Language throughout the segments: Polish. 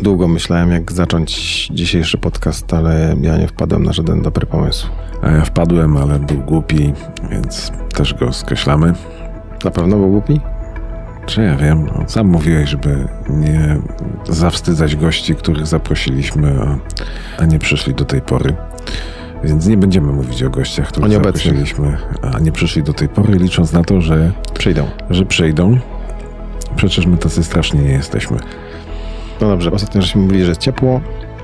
Długo myślałem, jak zacząć dzisiejszy podcast, ale ja nie wpadłem na żaden dobry pomysł. A ja wpadłem, ale był głupi, więc też go skreślamy. Na pewno był głupi? Czy ja wiem, no, sam mówiłeś, żeby nie zawstydzać gości, których zaprosiliśmy, a, nie przyszli do tej pory. Więc nie będziemy mówić o gościach, których zaprosiliśmy, a nie przyszli do tej pory, licząc na to, że przyjdą. Że przyjdą. Przecież my tacy straszni nie jesteśmy. No dobrze, ostatnio żeśmy mówili, że jest ciepło.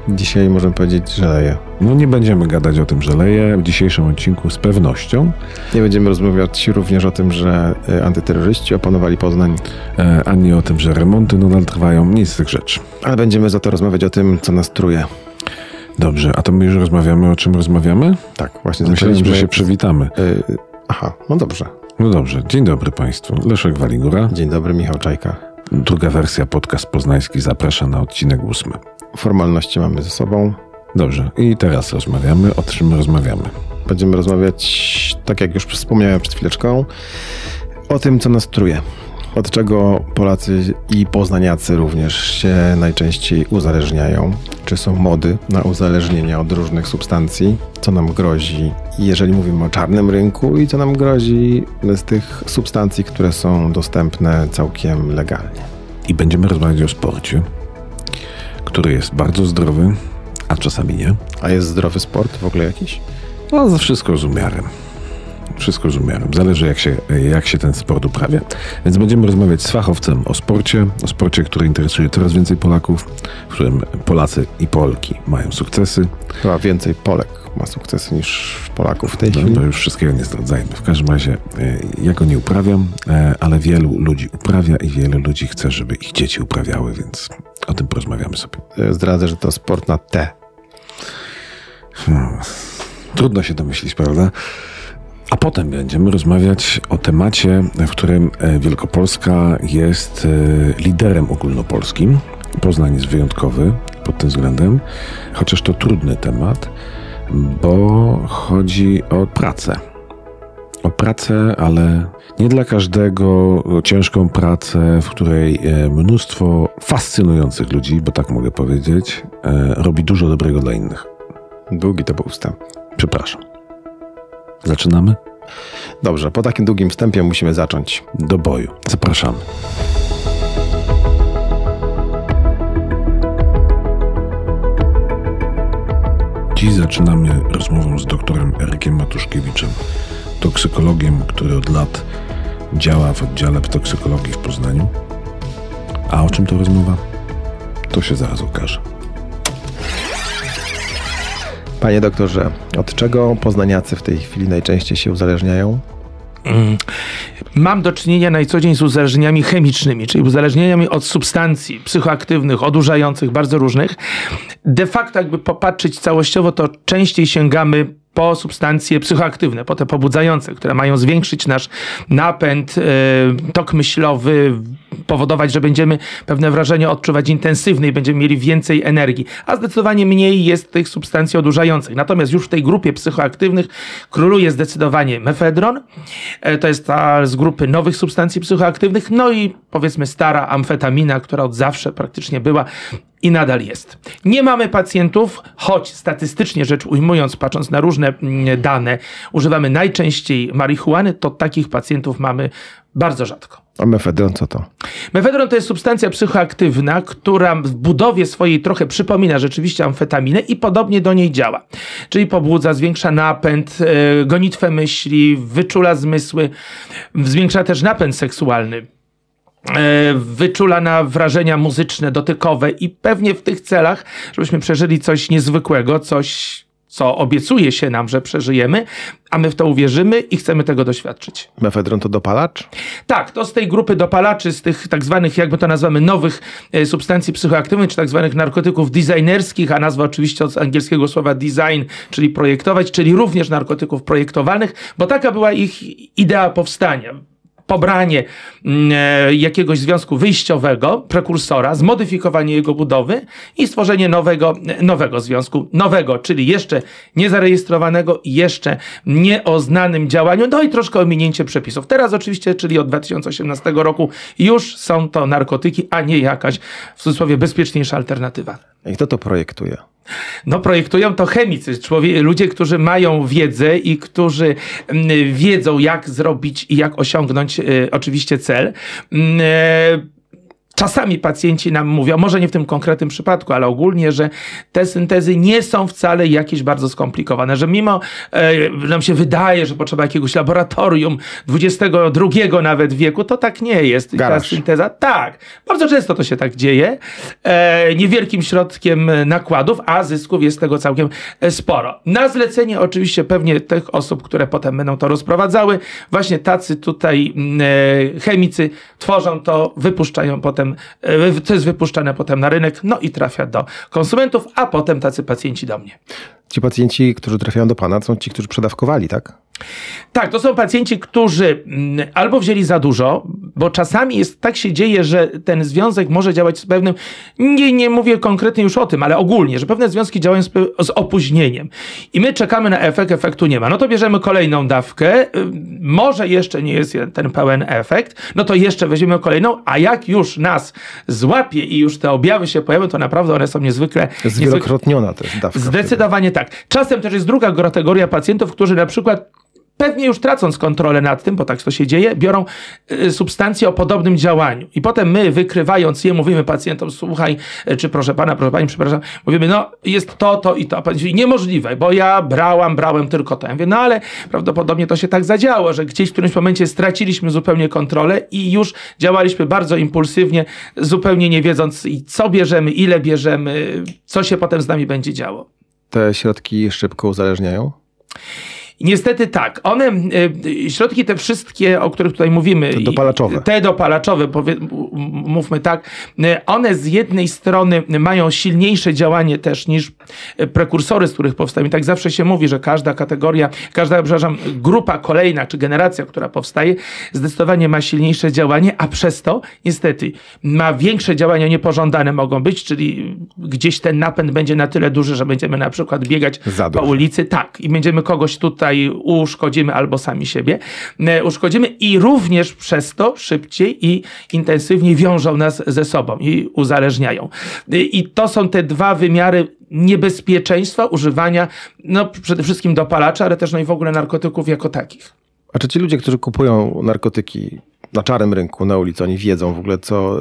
Dzisiaj możemy powiedzieć, że leje. No nie będziemy gadać o tym, że leje w dzisiejszym odcinku z pewnością. Nie będziemy rozmawiać również o tym, że e, antyterroryści opanowali Poznań. E, ani o tym, że remonty nadal trwają, nic z tych rzeczy. Ale będziemy za to rozmawiać o tym, co nas truje. Dobrze, a to my już rozmawiamy, o czym rozmawiamy? Tak, właśnie Myślałem, że się przywitamy. Yy, aha, no dobrze. No dobrze, dzień dobry Państwu. Leszek Waligura. Dzień dobry, Michał Czajka. Druga wersja podcast poznański zaprasza na odcinek ósmy. Formalności mamy ze sobą. Dobrze, i teraz rozmawiamy. O czym rozmawiamy? Będziemy rozmawiać, tak jak już wspomniałem przed chwileczką, o tym, co nas truje. Od czego Polacy i poznaniacy również się najczęściej uzależniają? Czy są mody na uzależnienie od różnych substancji? Co nam grozi, jeżeli mówimy o czarnym rynku i co nam grozi z tych substancji, które są dostępne całkiem legalnie? I będziemy rozmawiać o sporcie, który jest bardzo zdrowy, a czasami nie. A jest zdrowy sport w ogóle jakiś? No, za wszystko z umiarem. Wszystko z umiarem. Zależy, jak się, jak się ten sport uprawia. Więc będziemy rozmawiać z fachowcem o sporcie, o sporcie, który interesuje coraz więcej Polaków, w którym Polacy i Polki mają sukcesy. Chyba więcej Polek ma sukcesy niż Polaków w tej no, chwili. To już wszystkiego nie zdradzajmy. W każdym razie e, ja go nie uprawiam, e, ale wielu ludzi uprawia i wielu ludzi chce, żeby ich dzieci uprawiały, więc o tym porozmawiamy sobie. Zdradzę, że to sport na T. Hmm. Trudno się domyślić, prawda? A potem będziemy rozmawiać o temacie, w którym e, Wielkopolska jest e, liderem ogólnopolskim. Poznań jest wyjątkowy pod tym względem, chociaż to trudny temat, bo chodzi o pracę. O pracę, ale nie dla każdego, o ciężką pracę, w której e, mnóstwo fascynujących ludzi, bo tak mogę powiedzieć, robi dużo dobrego dla innych. Długi to był wstęp. Przepraszam. Zaczynamy? Dobrze, po takim długim wstępie musimy zacząć. Do boju. Zapraszamy. Dziś zaczynamy rozmową z doktorem Erykiem Matuszkiewiczem, toksykologiem, który od lat działa w oddziale toksykologii w Poznaniu. A o czym to rozmowa? To się zaraz okaże. Panie doktorze, od czego poznaniacy w tej chwili najczęściej się uzależniają? Mm. Mam do czynienia na co dzień z uzależnieniami chemicznymi, czyli uzależnieniami od substancji psychoaktywnych, odurzających, bardzo różnych. De facto, jakby popatrzeć całościowo, to częściej sięgamy po substancje psychoaktywne, po te pobudzające, które mają zwiększyć nasz napęd, e, tok myślowy, powodować, że będziemy pewne wrażenie odczuwać intensywniej, będziemy mieli więcej energii, a zdecydowanie mniej jest tych substancji odurzających. Natomiast już w tej grupie psychoaktywnych króluje zdecydowanie mefedron, e, to jest ta z grupy nowych substancji psychoaktywnych, no i powiedzmy stara amfetamina, która od zawsze praktycznie była i nadal jest. Nie mamy pacjentów, choć statystycznie rzecz ujmując, patrząc na różne mm, dane, używamy najczęściej marihuany, to takich pacjentów mamy bardzo rzadko. A mefedron co to? Mefedron to jest substancja psychoaktywna, która w budowie swojej trochę przypomina rzeczywiście amfetaminę i podobnie do niej działa. Czyli pobudza, zwiększa napęd, yy, gonitwę myśli, wyczula zmysły, zwiększa też napęd seksualny. E, wyczula na wrażenia muzyczne, dotykowe i pewnie w tych celach, żebyśmy przeżyli coś niezwykłego, coś, co obiecuje się nam, że przeżyjemy, a my w to uwierzymy i chcemy tego doświadczyć. Mefedron to dopalacz? Tak, to z tej grupy dopalaczy, z tych tak zwanych, jakby to nazywamy, nowych e, substancji psychoaktywnych, czy tak zwanych narkotyków designerskich, a nazwa oczywiście od angielskiego słowa design, czyli projektować, czyli również narkotyków projektowanych, bo taka była ich idea powstania pobranie mm, e, jakiegoś związku wyjściowego, prekursora, zmodyfikowanie jego budowy i stworzenie nowego, nowego związku, nowego, czyli jeszcze niezarejestrowanego, jeszcze nie o znanym działaniu, no i troszkę ominięcie przepisów. Teraz oczywiście, czyli od 2018 roku już są to narkotyki, a nie jakaś w cudzysłowie bezpieczniejsza alternatywa. I kto to projektuje? No, projektują to chemicy, człowie, ludzie, którzy mają wiedzę i którzy mm, wiedzą, jak zrobić i jak osiągnąć oczywiście cel. Czasami pacjenci nam mówią, może nie w tym konkretnym przypadku, ale ogólnie, że te syntezy nie są wcale jakieś bardzo skomplikowane, że mimo e, nam się wydaje, że potrzeba jakiegoś laboratorium XXI nawet wieku, to tak nie jest. Garaż. Ta synteza, tak. Bardzo często to się tak dzieje. E, niewielkim środkiem nakładów, a zysków jest tego całkiem e, sporo. Na zlecenie oczywiście pewnie tych osób, które potem będą to rozprowadzały, właśnie tacy tutaj mm, e, chemicy tworzą to, wypuszczają potem potem, to jest wypuszczane potem na rynek, no i trafia do konsumentów, a potem tacy pacjenci do mnie. Ci pacjenci, którzy trafiają do pana, są ci, którzy przedawkowali, tak? Tak, to są pacjenci, którzy mm, albo wzięli za dużo, bo czasami jest, tak się dzieje, że ten związek może działać z pewnym, nie, nie mówię konkretnie już o tym, ale ogólnie, że pewne związki działają z, z opóźnieniem i my czekamy na efekt, efektu nie ma. No to bierzemy kolejną dawkę, y, może jeszcze nie jest ten pełen efekt, no to jeszcze weźmiemy kolejną, a jak już nas złapie i już te objawy się pojawią, to naprawdę one są niezwykle... Zwielokrotniona też dawka. Zdecydowanie wtedy. tak. Czasem też jest druga kategoria pacjentów, którzy na przykład pewnie już tracąc kontrolę nad tym, bo tak to się dzieje, biorą y, substancje o podobnym działaniu. I potem my, wykrywając je, mówimy pacjentom, słuchaj, y, czy proszę pana, proszę pani, przepraszam, mówimy, no jest to, to i to. A pan mówi, niemożliwe, bo ja brałam, brałem tylko to. Ja mówię, no ale prawdopodobnie to się tak zadziało, że gdzieś w którymś momencie straciliśmy zupełnie kontrolę i już działaliśmy bardzo impulsywnie, zupełnie nie wiedząc, co bierzemy, ile bierzemy, co się potem z nami będzie działo. Te środki szybko uzależniają? Niestety tak. One, e, środki te wszystkie, o których tutaj mówimy. Te dopalaczowe. Te dopalaczowe, powie, mówmy tak, e, one z jednej strony mają silniejsze działanie też niż prekursory, z których powstają. I tak zawsze się mówi, że każda kategoria, każda, przepraszam, grupa kolejna, czy generacja, która powstaje, zdecydowanie ma silniejsze działanie, a przez to niestety ma większe działania niepożądane mogą być, czyli gdzieś ten napęd będzie na tyle duży, że będziemy na przykład biegać po ulicy, tak, i będziemy kogoś tutaj tutaj uszkodzimy albo sami siebie e, uszkodzimy i również przez to szybciej i intensywniej wiążą nas ze sobą i uzależniają. E, I to są te dwa wymiary niebezpieczeństwa używania, no przede wszystkim dopalacza, ale też no i w ogóle narkotyków jako takich. A czy ci ludzie, którzy kupują narkotyki na czarnym rynku, na ulicy, oni wiedzą w ogóle, co,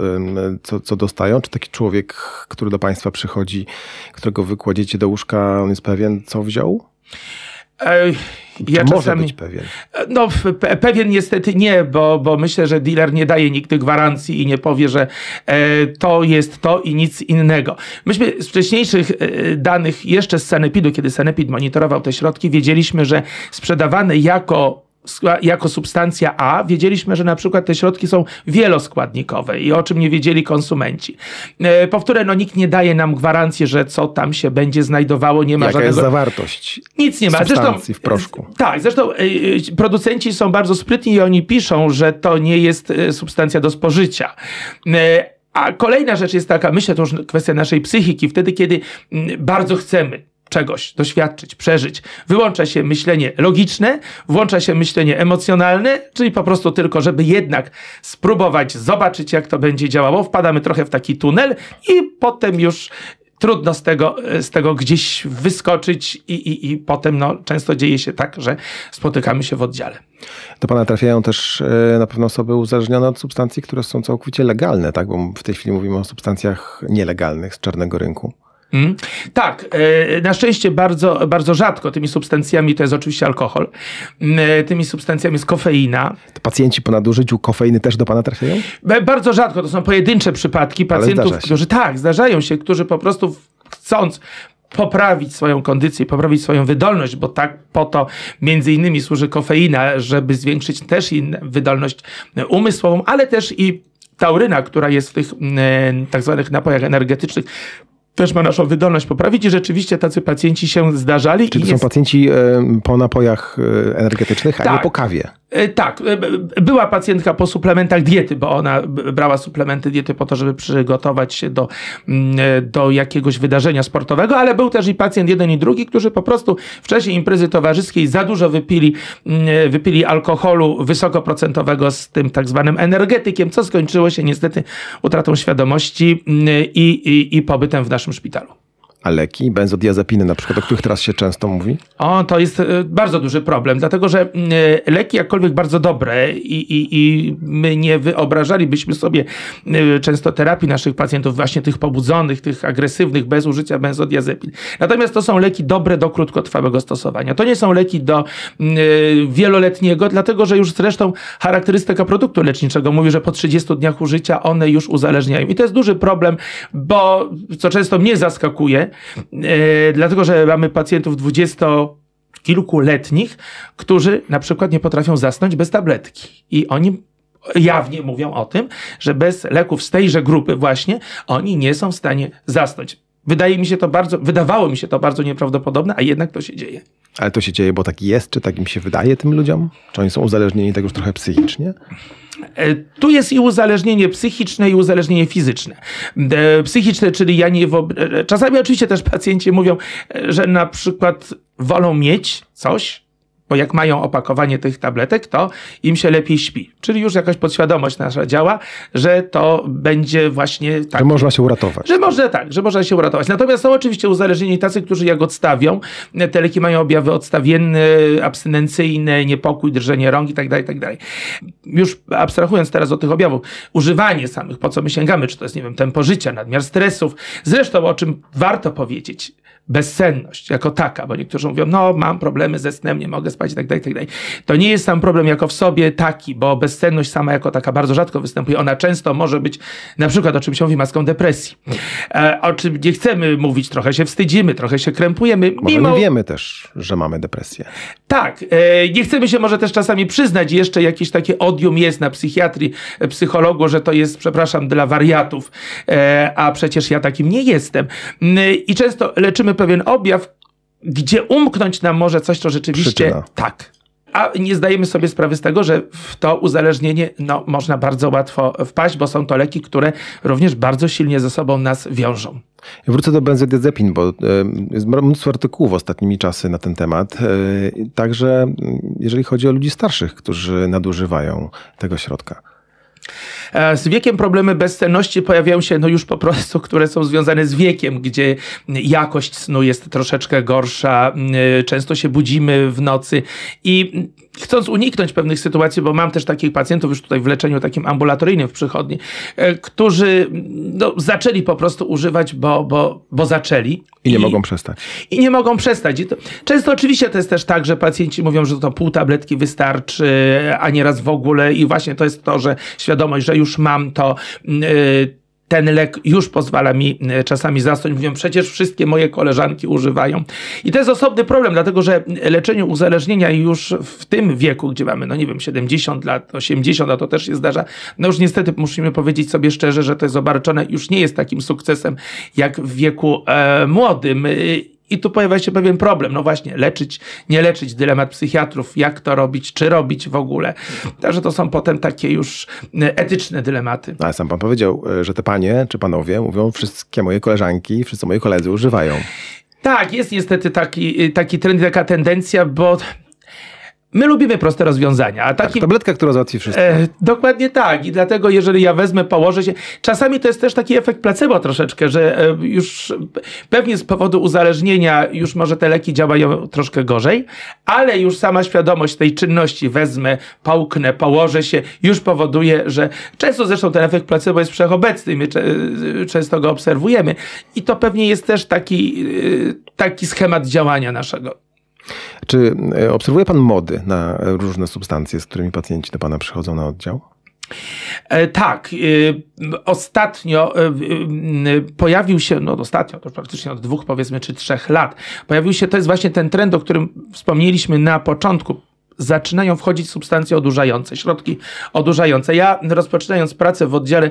co, co dostają? Czy taki człowiek, który do państwa przychodzi, którego wykładziecie do łóżka, on jest pewien, co wziął? Ja może czasami, być pewien? No, pewien niestety nie, bo, bo myślę, że dealer nie daje nigdy gwarancji i nie powie, że e, to jest to i nic innego. Myśmy z wcześniejszych e, danych, jeszcze z Sanepidu, kiedy Sanepid monitorował te środki, wiedzieliśmy, że sprzedawane jako jako substancja A, wiedzieliśmy, że na przykład te środki są wieloskładnikowe i o czym nie wiedzieli konsumenci. E, powtóre, no nikt nie daje nam gwarancji, że co tam się będzie znajdowało, nie ma Jaka żadnego... jest zawartość Nic nie ma. Zresztą, w proszku. Tak, zresztą e, producenci są bardzo sprytni i oni piszą, że to nie jest e, substancja do spożycia. A kolejna rzecz jest taka, myślę, to już kwestia naszej psychiki, wtedy, kiedy bardzo chcemy czegoś doświadczyć, przeżyć. Wyłącza się myślenie logiczne, włącza się myślenie emocjonalne, czyli po prostu tylko, żeby jednak spróbować zobaczyć, jak to będzie działało. Wpadamy trochę w taki tunel i potem już trudno z tego, z tego gdzieś wyskoczyć i, i, i potem no, często dzieje się tak, że spotykamy się w oddziale. Do Pana trafiają też e, na pewno osoby uzależnione od substancji, które są całkowicie legalne, tak? Bo w tej chwili mówimy o substancjach nielegalnych z czarnego rynku. Mm. Tak, e, na szczęście bardzo, bardzo rzadko tymi substancjami to jest oczywiście alkohol. Mm, e, tymi substancjami jest kofeina. To pacjenci po nadużyciu kofeiny też do pana trafiają? Bardzo rzadko, to są pojedyncze przypadki pacjentów, którzy tak, zdarzają się, którzy po prostu chcąc poprawić swoją kondycję, poprawić swoją wydolność, bo tak po to między innymi służy kofeina, żeby zwiększyć też inną wydolność umysłową, ale też i tauryna, która jest w tych mm, tak zwanych napojach energetycznych, też ma naszą wydolność poprawić i rzeczywiście tacy pacjenci się zdarzali. Czyli to jest... są pacjenci po napojach e, energetycznych, a tak. nie po kawie. E, tak, e, była pacjentka po suplementach diety, bo ona brała suplementy diety po to, żeby przygotować się do, mm, e, do jakiegoś wydarzenia sportowego, ale był też i pacjent jeden i drugi, którzy po prostu w czasie imprezy towarzyskiej za dużo wypili, mm, wypili alkoholu wysokoprocentowego z tym tak zwanym energetykiem, co skończyło się niestety utratą świadomości mm, i, i, i pobytem w naszym Erasmus Spitalo. A leki, benzodiazepiny na przykład, o których teraz się często mówi? O, to jest e, bardzo duży problem, dlatego że e, leki jakkolwiek bardzo dobre i, i, i my nie wyobrażalibyśmy sobie e, często terapii naszych pacjentów właśnie tych pobudzonych, tych agresywnych, bez użycia benzodiazepin. Natomiast to są leki dobre do krótkotrwałego stosowania. To nie są leki do wieloletniego, dlatego że już zresztą charakterystyka produktu leczniczego mówi, że po 30 dniach użycia one już uzależniają. I to jest duży problem, bo co często mnie zaskakuje, dlatego że mamy pacjentów dwudziestokilkuletnich, którzy na przykład nie potrafią zasnąć bez tabletki. I oni jawnie mówią o tym, że bez leków z tejże grupy właśnie oni nie są w stanie zasnąć. Wydaje mi się to bardzo, wydawało mi się to bardzo nieprawdopodobne, a jednak to się dzieje. Ale to się dzieje, bo tak jest, czy tak im się wydaje tym ludziom? Czy oni są uzależnieni tego już trochę psychicznie? E, tu jest i uzależnienie psychiczne, i uzależnienie fizyczne. E, psychiczne, czyli ja nie. E, czasami oczywiście też pacjenci mówią, że na przykład wolą mieć coś, bo jak mają opakowanie tych tabletek, to im się lepiej śpi. Czyli już jakaś podświadomość nasza działa, że to będzie właśnie tak. Że można się uratować. Że można tak, że można się uratować. Natomiast są oczywiście uzależnieni tacy, którzy jak odstawią, te leki mają objawy odstawienne, abstynencyjne, niepokój, drżenie rąk i tak dalej, tak dalej. Już abstrahując teraz od tych objawów, używanie samych, po co my sięgamy, czy to jest, nie wiem, tempo życia, nadmiar stresów. Zresztą, o czym warto powiedzieć, bezsenność jako taka, bo niektórzy mówią, no mam problemy ze snem, nie mogę spać i tak dalej, tak. To nie jest sam problem jako w sobie taki, bo bezsenność sama jako taka bardzo rzadko występuje. Ona często może być na przykład, o czym się mówi, maską depresji. E, o czym nie chcemy mówić, trochę się wstydzimy, trochę się krępujemy. Może mimo... my wiemy też, że mamy depresję. Tak. E, nie chcemy się może też czasami przyznać, jeszcze jakieś takie odium jest na psychiatrii, e, psychologu, że to jest, przepraszam, dla wariatów, e, a przecież ja takim nie jestem. I często leczymy pewien objaw, gdzie umknąć nam może coś, co rzeczywiście. Przyczyna. Tak. A nie zdajemy sobie sprawy z tego, że w to uzależnienie no, można bardzo łatwo wpaść, bo są to leki, które również bardzo silnie ze sobą nas wiążą. Ja wrócę do benzodiazepin, bo jest mnóstwo artykułów ostatnimi czasy na ten temat. E, także jeżeli chodzi o ludzi starszych, którzy nadużywają tego środka. E, z wiekiem problemy bezsenności pojawiają się no już po prostu, które są związane z wiekiem, gdzie jakość snu jest troszeczkę gorsza, e, często się budzimy w nocy i chcąc uniknąć pewnych sytuacji, bo mam też takich pacjentów już tutaj w leczeniu takim ambulatoryjnym w przychodni, e, którzy no, zaczęli po prostu używać, bo, bo, bo zaczęli. I nie I, mogą przestać. I nie mogą przestać. I to, często oczywiście to jest też tak, że pacjenci mówią, że to pół tabletki wystarczy, a nieraz w ogóle i właśnie to jest to, że świadomość, że już mam to, yy, ten lek już pozwala mi e, czasami zasnąć. Mówią, przecież wszystkie moje koleżanki używają. I to jest osobny problem, dlatego że leczenie uzależnienia już w tym wieku, gdzie mamy, no nie wiem, 70 lat, 80, a to też się zdarza, no już niestety musimy powiedzieć sobie szczerze, że to jest obarczone już nie jest takim sukcesem jak w wieku e, młodym. I tu pojawia się pewien problem. No właśnie, leczyć, nie leczyć, dylemat psychiatrów, jak to robić, czy robić w ogóle. Także to są potem takie już e, etyczne dylematy. No, ale sam pan powiedział, e, że te panie czy panowie mówią, wszystkie moje koleżanki, wszyscy moi koledzy używają. Tak, jest niestety taki, taki trend, taka tendencja, bo My lubimy proste rozwiązania. A taki, tak, tabletka, która załatwi wszystko. E, dokładnie tak. I dlatego, jeżeli ja wezmę, położę się. Czasami to jest też taki efekt placebo troszeczkę, że e, już pewnie z powodu uzależnienia już może te leki działają troszkę gorzej, ale już sama świadomość tej czynności wezmę, połknę, położę się, już powoduje, że często zresztą ten efekt placebo jest wszechobecny. My często go obserwujemy. I to pewnie jest też taki, e, taki schemat działania naszego. Czy e, obserwuje Pan mody na różne substancje, z którymi pacjenci do Pana przychodzą na oddział? E, tak. E, ostatnio pojawił się, no ostatnio, to praktycznie od dwóch powiedzmy, czy trzech lat, pojawił się, to jest właśnie ten trend, o którym wspomnieliśmy na początku, zaczynają wchodzić substancje odurzające, środki odurzające. Ja rozpoczynając pracę w oddziale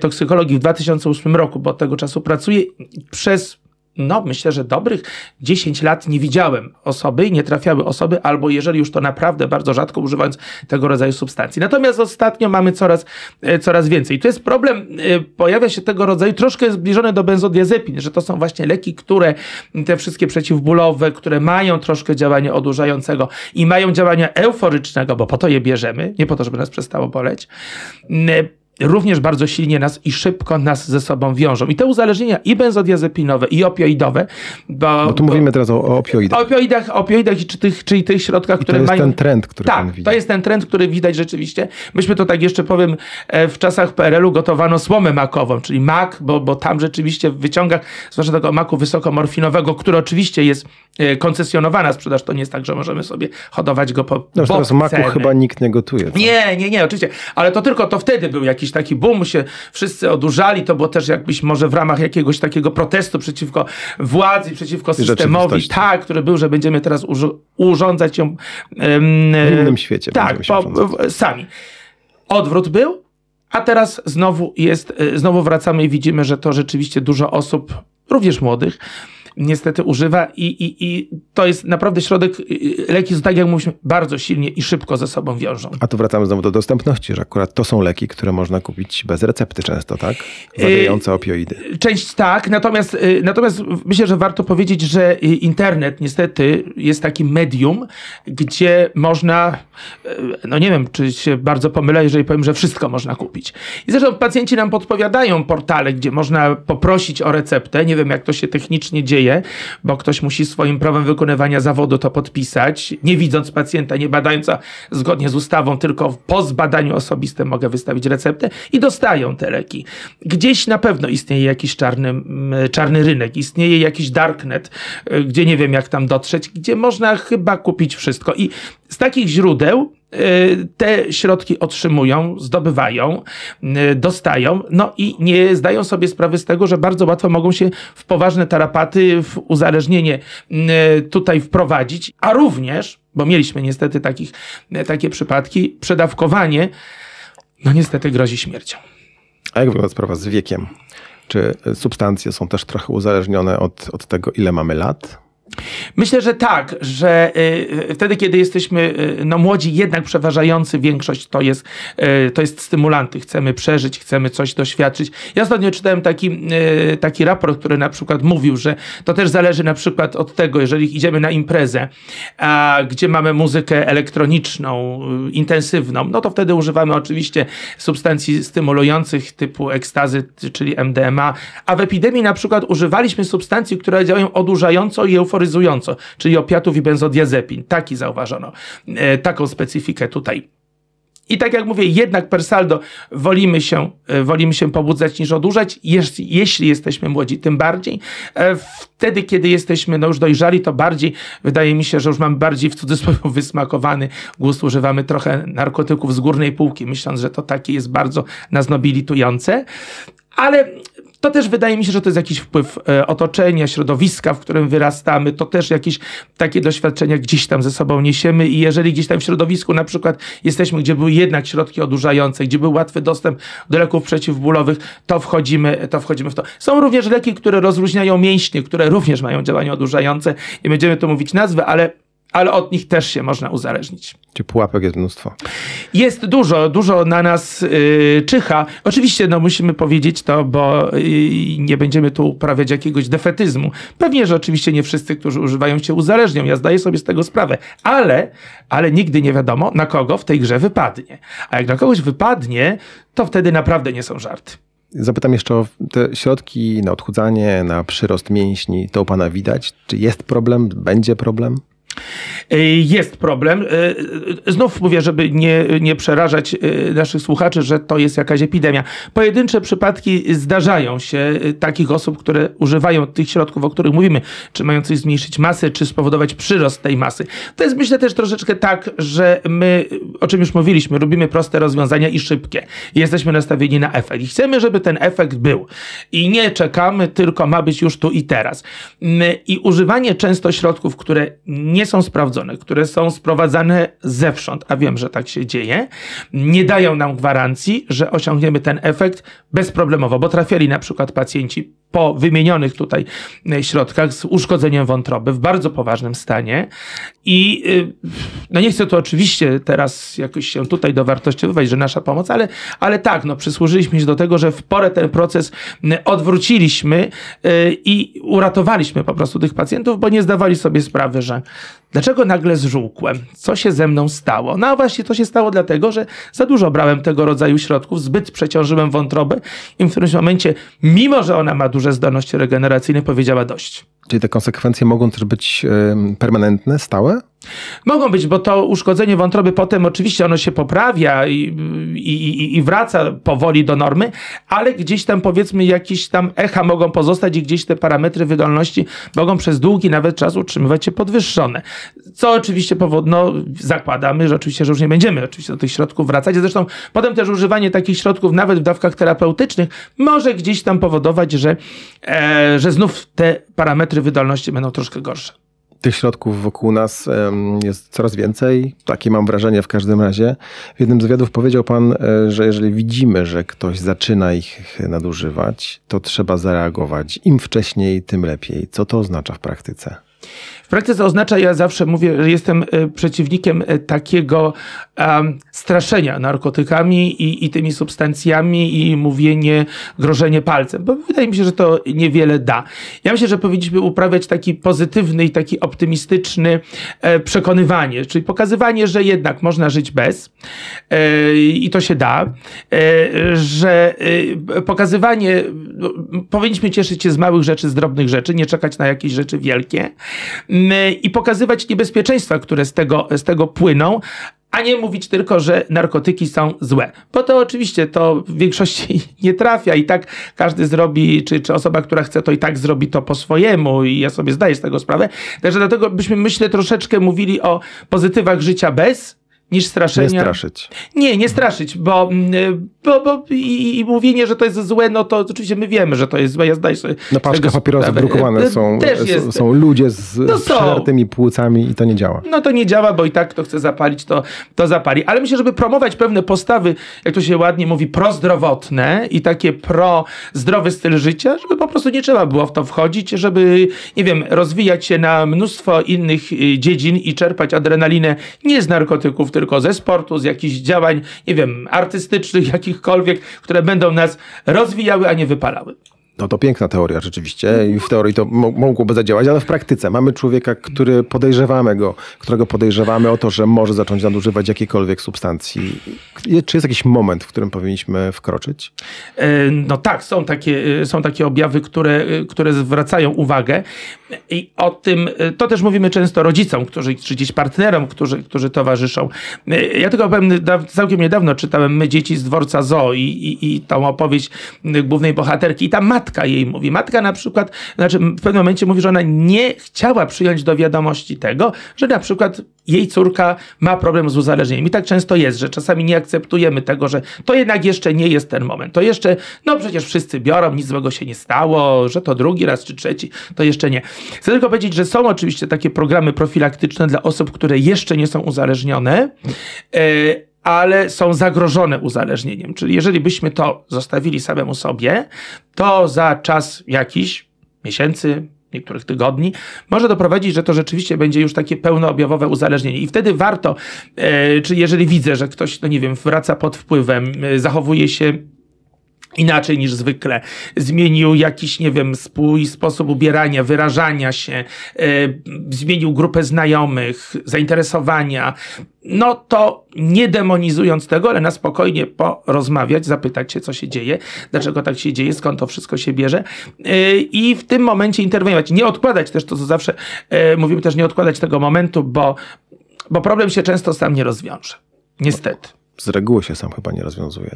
toksykologii w 2008 roku, bo od tego czasu pracuję, przez no myślę, że dobrych 10 lat nie widziałem osoby nie trafiały osoby, albo jeżeli już to naprawdę bardzo rzadko używając tego rodzaju substancji. Natomiast ostatnio mamy coraz, e, coraz więcej. To jest problem, e, pojawia się tego rodzaju, troszkę zbliżony do benzodiazepin, że to są właśnie leki, które, te wszystkie przeciwbólowe, które mają troszkę działania odurzającego i mają działania euforycznego, bo po to je bierzemy, nie po to, żeby nas przestało boleć również bardzo silnie nas i szybko nas ze sobą wiążą. I te uzależnienia i benzodiazepinowe, i opioidowe, bo... Bo tu mówimy teraz o, o opioidach. O opioidach, opioidach czy tych, czyli tych środkach, I które mają... to jest ten trend, który tak, widzi. to jest ten trend, który widać rzeczywiście. Myśmy to tak jeszcze powiem, e, w czasach PRL-u gotowano słomę makową, czyli mak, bo, bo tam rzeczywiście w wyciągach, zwłaszcza tego maku wysokomorfinowego, który oczywiście jest e, koncesjonowana sprzedaż, to nie jest tak, że możemy sobie hodować go po No, teraz maku chyba nikt nie gotuje. Co? Nie, nie, nie, oczywiście, ale to tylko to wtedy był jakiś jakiś taki boom, się wszyscy odurzali, to było też jakbyś może w ramach jakiegoś takiego protestu przeciwko władzy, przeciwko systemowi, tak, który był, że będziemy teraz urządzać ją w innym świecie. Tak, po, sami. Odwrót był, a teraz znowu jest, e, znowu wracamy i widzimy, że to rzeczywiście dużo osób, również młodych, niestety używa i, i, i to jest naprawdę środek, y, y, leki, tak jak mówiliśmy, bardzo silnie i szybko ze sobą wiążą. A tu wracamy znowu do dostępności, że akurat to są leki, które można kupić bez recepty często, tak? Zawierające opioidy. Część tak, natomiast, y, natomiast myślę, że warto powiedzieć, że internet niestety jest takim medium, gdzie można, no nie wiem, czy się bardzo pomylę, jeżeli powiem, że wszystko można kupić. I zresztą pacjenci nam podpowiadają portale, gdzie można poprosić o receptę. Nie wiem, jak to się technicznie dzieje, dzieje, bo ktoś musi swoim prawem wykonywania zawodu to podpisać, nie widząc pacjenta, nie badając zgodnie z ustawą, tylko po zbadaniu osobistym mogę wystawić receptę i dostają te leki. Gdzieś na pewno istnieje jakiś czarny, czarny rynek, istnieje jakiś darknet, y, gdzie nie wiem jak tam dotrzeć, gdzie można chyba kupić wszystko. I z takich źródeł te środki otrzymują, zdobywają, y, dostają, no i nie zdają sobie sprawy z tego, że bardzo łatwo mogą się w poważne tarapaty, w uzależnienie y, tutaj wprowadzić, a również, bo mieliśmy niestety takich, takie przypadki, przedawkowanie, no niestety grozi śmiercią. A jak wygląda sprawa z wiekiem? Czy substancje są też trochę uzależnione od, od tego, ile mamy lat? Myślę, że tak, że y, wtedy, kiedy jesteśmy y, no, młodzi, jednak przeważający większość to jest, y, to jest stymulanty. Chcemy przeżyć, chcemy coś doświadczyć. Ja ostatnio czytałem taki, taki raport, który na przykład mówił, że to też zależy na przykład od tego, jeżeli idziemy na imprezę, a, gdzie mamy muzykę elektroniczną, intensywną, no to wtedy używamy oczywiście substancji stymulujących typu ekstazy, czyli MDMA, a w epidemii na przykład używaliśmy substancji, które działają odurzająco i euforyzująco euforyzująco, czyli opiatów i benzodiazepin. Taki zauważono, e, taką specyfikę tutaj. I tak jak mówię, jednak per saldo wolimy się, e, wolimy się pobudzać niż odurzać. Jeśli, jeśli jesteśmy młodzi, tym bardziej. E, wtedy, kiedy jesteśmy no już dojrzali, to bardziej wydaje mi się, że już mamy bardziej w cudzysłowie wysmakowany gust. Używamy trochę narkotyków z górnej półki, myśląc, że to takie jest bardzo nas nobilitujące. Ale to też wydaje mi się, że to jest jakiś wpływ e, otoczenia, środowiska, w którym wyrastamy. To też jakieś takie doświadczenia gdzieś tam ze sobą niesiemy i jeżeli gdzieś tam w środowisku na przykład jesteśmy, gdzie były jednak środki odurzające, gdzie był łatwy dostęp do leków przeciwbólowych, to wchodzimy, to wchodzimy w to. Są również leki, które rozluźniają mięśnie, które również mają działanie odurzające. Nie będziemy tu mówić nazwy, ale ale od nich też się można uzależnić. Czy pułapek jest mnóstwo? Jest dużo, dużo na nas yy, czyha. Oczywiście no, musimy powiedzieć to, bo yy, nie będziemy tu uprawiać jakiegoś defetyzmu. Pewnie, że oczywiście nie wszyscy, którzy używają się uzależnią. Ja zdaję sobie z tego sprawę. Ale, ale nigdy nie wiadomo, na kogo w tej grze wypadnie. A jak na kogoś wypadnie, to wtedy naprawdę nie są żarty. Zapytam jeszcze o te środki na odchudzanie, na przyrost mięśni. To u Pana widać? Czy jest problem? Będzie problem? E, jest problem. E, e, znów mówię, żeby nie, nie przerażać naszych słuchaczy, że to jest jakaś epidemia. Pojedyncze przypadki zdarzają się takich osób, które używają tych środków, o których mówimy, czy mają coś zmniejszyć masę, czy spowodować przyrost tej masy. To jest myślę też troszeczkę tak, że my, o czym już mówiliśmy, robimy proste rozwiązania i szybkie. Jesteśmy nastawieni na efekt. I chcemy, żeby ten efekt był. I nie czekamy, tylko ma być już tu i teraz. I używanie często środków, które nie są sprawdzone, które są sprowadzane zewsząd, a wiem, że tak się dzieje, nie dają nam gwarancji, że osiągniemy ten efekt bezproblemowo, bo trafiali na przykład pacjenci po wymienionych tutaj e, środkach z uszkodzeniem wątroby w bardzo poważnym stanie. I y, no nie chcę tu oczywiście teraz jakoś się tutaj dowartościowywać, że nasza pomoc, ale, ale tak, no przysłużyliśmy się do tego, że w porę ten proces odwróciliśmy y, i uratowaliśmy po prostu tych pacjentów, bo nie zdawali sobie sprawy, że dlaczego nagle zżółkłem? Co się ze mną stało? No a właśnie to się stało dlatego, że za dużo brałem tego rodzaju środków, zbyt przeciążyłem wątrobę i w którymś momencie, mimo że ona ma duże zdolności regeneracyjne, powiedziała dość. Czyli te konsekwencje mogą też być permanentne, stałe? Mogą być, bo to uszkodzenie wątroby potem oczywiście ono się poprawia i, i, i, wraca powoli do normy, ale gdzieś tam powiedzmy jakieś tam echa mogą pozostać i gdzieś te parametry wydolności mogą przez długi nawet czas utrzymywać się podwyższone. Co oczywiście powodno, no, zakładamy, że oczywiście, że już nie będziemy oczywiście do tych środków wracać. Zresztą potem też używanie takich środków nawet w dawkach terapeutycznych może gdzieś tam powodować, że, e, że znów te parametry wydolności będą troszkę gorsze. Tych środków wokół nas jest coraz więcej. Takie mam wrażenie w każdym razie. W jednym z wywiadów powiedział pan, e, że jeżeli widzimy, że ktoś zaczyna ich nadużywać, to trzeba zareagować. Im wcześniej, tym lepiej. Co to oznacza w praktyce? Praktyce oznacza, ja zawsze mówię, że jestem e, przeciwnikiem e, takiego um, straszenia narkotykami i, i tymi substancjami i mówienie, grożenie palcem, bo wydaje mi się, że to niewiele da. Ja myślę, że powinniśmy uprawiać taki pozytywny i taki optymistyczny e, przekonywanie, czyli pokazywanie, że jednak można żyć bez e, i to się da, e, że e, pokazywanie, no, powinniśmy cieszyć się z małych rzeczy, z drobnych rzeczy, nie czekać na jakieś rzeczy wielkie i pokazywać niebezpieczeństwa, które z tego, z tego płyną, a nie mówić tylko, że narkotyki są złe. Bo to oczywiście to w większości nie trafia i tak każdy zrobi, czy, czy osoba, która chce, to i tak zrobi to po swojemu i ja sobie zdaję z tego sprawę. Także dlatego byśmy, myślę, troszeczkę mówili o pozytywach życia bez, niż straszenia. Nie straszyć. Nie, nie straszyć, bo, mm, bo, bo i, i, mówienie, że to jest złe, no to oczywiście my wiemy, że to jest złe. Ja zdaję sobie Na paczkach papierosów drukowane są, są, są ludzie z, no z płucami i to nie działa. No to nie działa, bo i tak kto chce zapalić, to, to zapali. Ale myślę, żeby promować pewne postawy, jak to się ładnie mówi, prozdrowotne i takie pro-zdrowy styl życia, żeby po prostu nie trzeba było w to wchodzić, żeby, nie wiem, rozwijać się na mnóstwo innych y, dziedzin i czerpać adrenalinę nie z narkotyków, tylko ze sportu, z jakichś działań, nie wiem, artystycznych, jakichkolwiek, które będą nas rozwijały, a nie wypalały. No to piękna teoria rzeczywiście i w teorii to mogłoby zadziałać, ale w praktyce mamy człowieka, który podejrzewamy go, którego podejrzewamy o to, że może zacząć nadużywać jakiejkolwiek substancji. Czy jest jakiś moment, w którym powinniśmy wkroczyć? E, no tak, są takie, e, są takie objawy, które, e, które zwracają uwagę i o tym, to też mówimy często rodzicom, którzy, czy gdzieś partnerom, którzy, którzy towarzyszą. Ja tylko powiem, całkiem niedawno czytałem My dzieci z dworca Zoo i, i, i tą opowieść głównej bohaterki i ta matka matka jej mówi. Matka na przykład, znaczy w pewnym momencie mówi, że ona nie chciała przyjąć do wiadomości tego, że na przykład jej córka ma problem z uzależnieniem. I tak często jest, że czasami nie akceptujemy tego, że to jednak jeszcze nie jest ten moment. To jeszcze, no przecież wszyscy biorą, nic złego się nie stało, że to drugi raz czy trzeci, to jeszcze nie. Chcę tylko powiedzieć, że są oczywiście takie programy profilaktyczne dla osób, które jeszcze nie są uzależnione. Yy, ale są zagrożone uzależnieniem. Czyli jeżeli byśmy to zostawili samemu sobie, to za czas jakiś, miesięcy, niektórych tygodni, może doprowadzić, że to rzeczywiście będzie już takie pełnoobjawowe uzależnienie. I wtedy warto, e, jeżeli widzę, że ktoś, no nie wiem, wraca pod wpływem, e, zachowuje się inaczej niż zwykle. Zmienił jakiś, nie wiem, swój sposób ubierania, wyrażania się, e, zmienił grupę znajomych, zainteresowania. No to nie demonizując tego, ale na spokojnie porozmawiać, zapytać się, co się dzieje, dlaczego tak się dzieje, skąd to wszystko się bierze e, i w tym momencie interweniować. Nie odkładać też to, co zawsze e, mówimy, też nie odkładać tego momentu, bo, bo problem się często sam nie rozwiąże. Niestety z reguły się sam chyba nie rozwiązuje.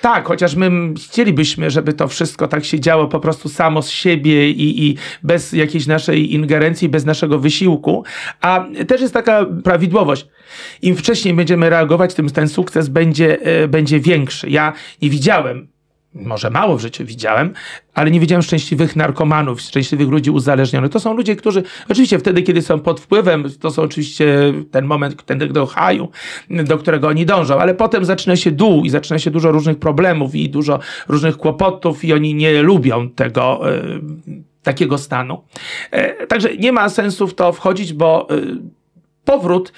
Tak, chociaż my chcielibyśmy, żeby to wszystko tak się działo po prostu samo z siebie i, i bez jakiejś naszej ingerencji, bez naszego wysiłku. A też jest taka prawidłowość. Im wcześniej będziemy reagować, tym ten sukces będzie, e, będzie większy. Ja nie widziałem może mało w życiu widziałem, ale nie widziałem szczęśliwych narkomanów, szczęśliwych ludzi uzależnionych. To są ludzie, którzy oczywiście wtedy, kiedy są pod wpływem, to są oczywiście ten moment, ten do haju, do którego oni dążą, ale potem zaczyna się dół i zaczyna się dużo różnych problemów i dużo różnych kłopotów i oni nie lubią tego takiego stanu. E, także nie ma sensu w to wchodzić, bo e, powrót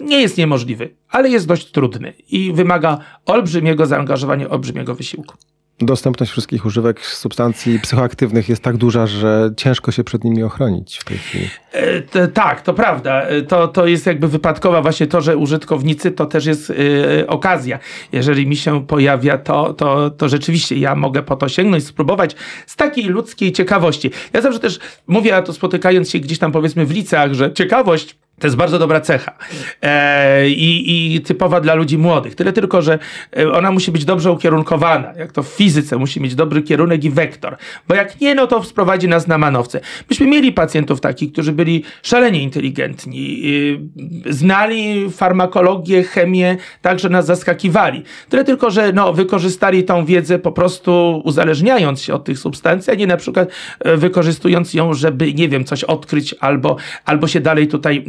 nie jest niemożliwy, ale jest dość trudny i wymaga olbrzymiego zaangażowania, olbrzymiego wysiłku. Dostępność wszystkich używek substancji psychoaktywnych jest tak duża, że ciężko się przed nimi ochronić w tej chwili. E, tak, to prawda. E, to, to jest jakby wypadkowa właśnie to, że użytkownicy to też jest e, okazja. Jeżeli mi się pojawia, to, to, to rzeczywiście ja mogę po to sięgnąć, spróbować z takiej ludzkiej ciekawości. Ja zawsze też mówię, a to spotykając się gdzieś tam powiedzmy w liceach, że ciekawość to jest bardzo dobra cecha e, i, i, typowa dla ludzi młodych. Tyle tylko, że e, ona musi być dobrze ukierunkowana. Jak to w fizyce musi mieć dobry kierunek i wektor. Bo jak nie, no to sprowadzi nas na manowce. Myśmy mieli pacjentów takich, którzy byli szalenie inteligentni, e, znali farmakologię, chemię, także nas zaskakiwali. Tyle tylko, że no, wykorzystali tą wiedzę po prostu uzależniając się od tych substancji, a nie na przykład e, wykorzystując ją, żeby, nie wiem, coś odkryć albo, albo się dalej tutaj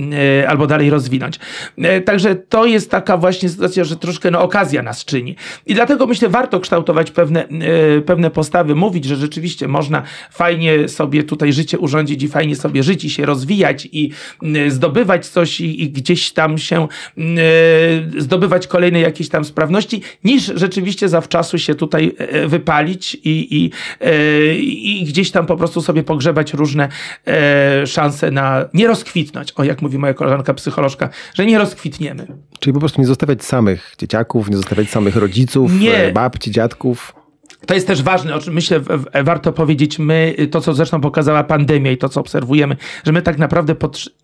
albo dalej rozwinąć. E, także to jest taka właśnie sytuacja, że troszkę no, okazja nas czyni. I dlatego myślę, warto kształtować pewne, e, pewne postawy, mówić, że rzeczywiście można fajnie sobie tutaj życie urządzić i fajnie sobie żyć i się rozwijać i zdobywać coś i, i gdzieś tam się zdobywać kolejne jakieś tam sprawności, niż rzeczywiście zawczasu się tutaj wypalić i, i, i gdzieś tam po prostu sobie pogrzebać różne szanse na nie rozkwitnąć, o jak mówimy moja koleżanka psycholożka, że nie rozkwitniemy. Czyli po prostu nie zostawiać samych dzieciaków, nie zostawiać samych rodziców, nie. Babci, dziadków. To jest też ważne, o czym myślę, warto powiedzieć, my, to co zresztą pokazała pandemia i to co obserwujemy, że my tak naprawdę,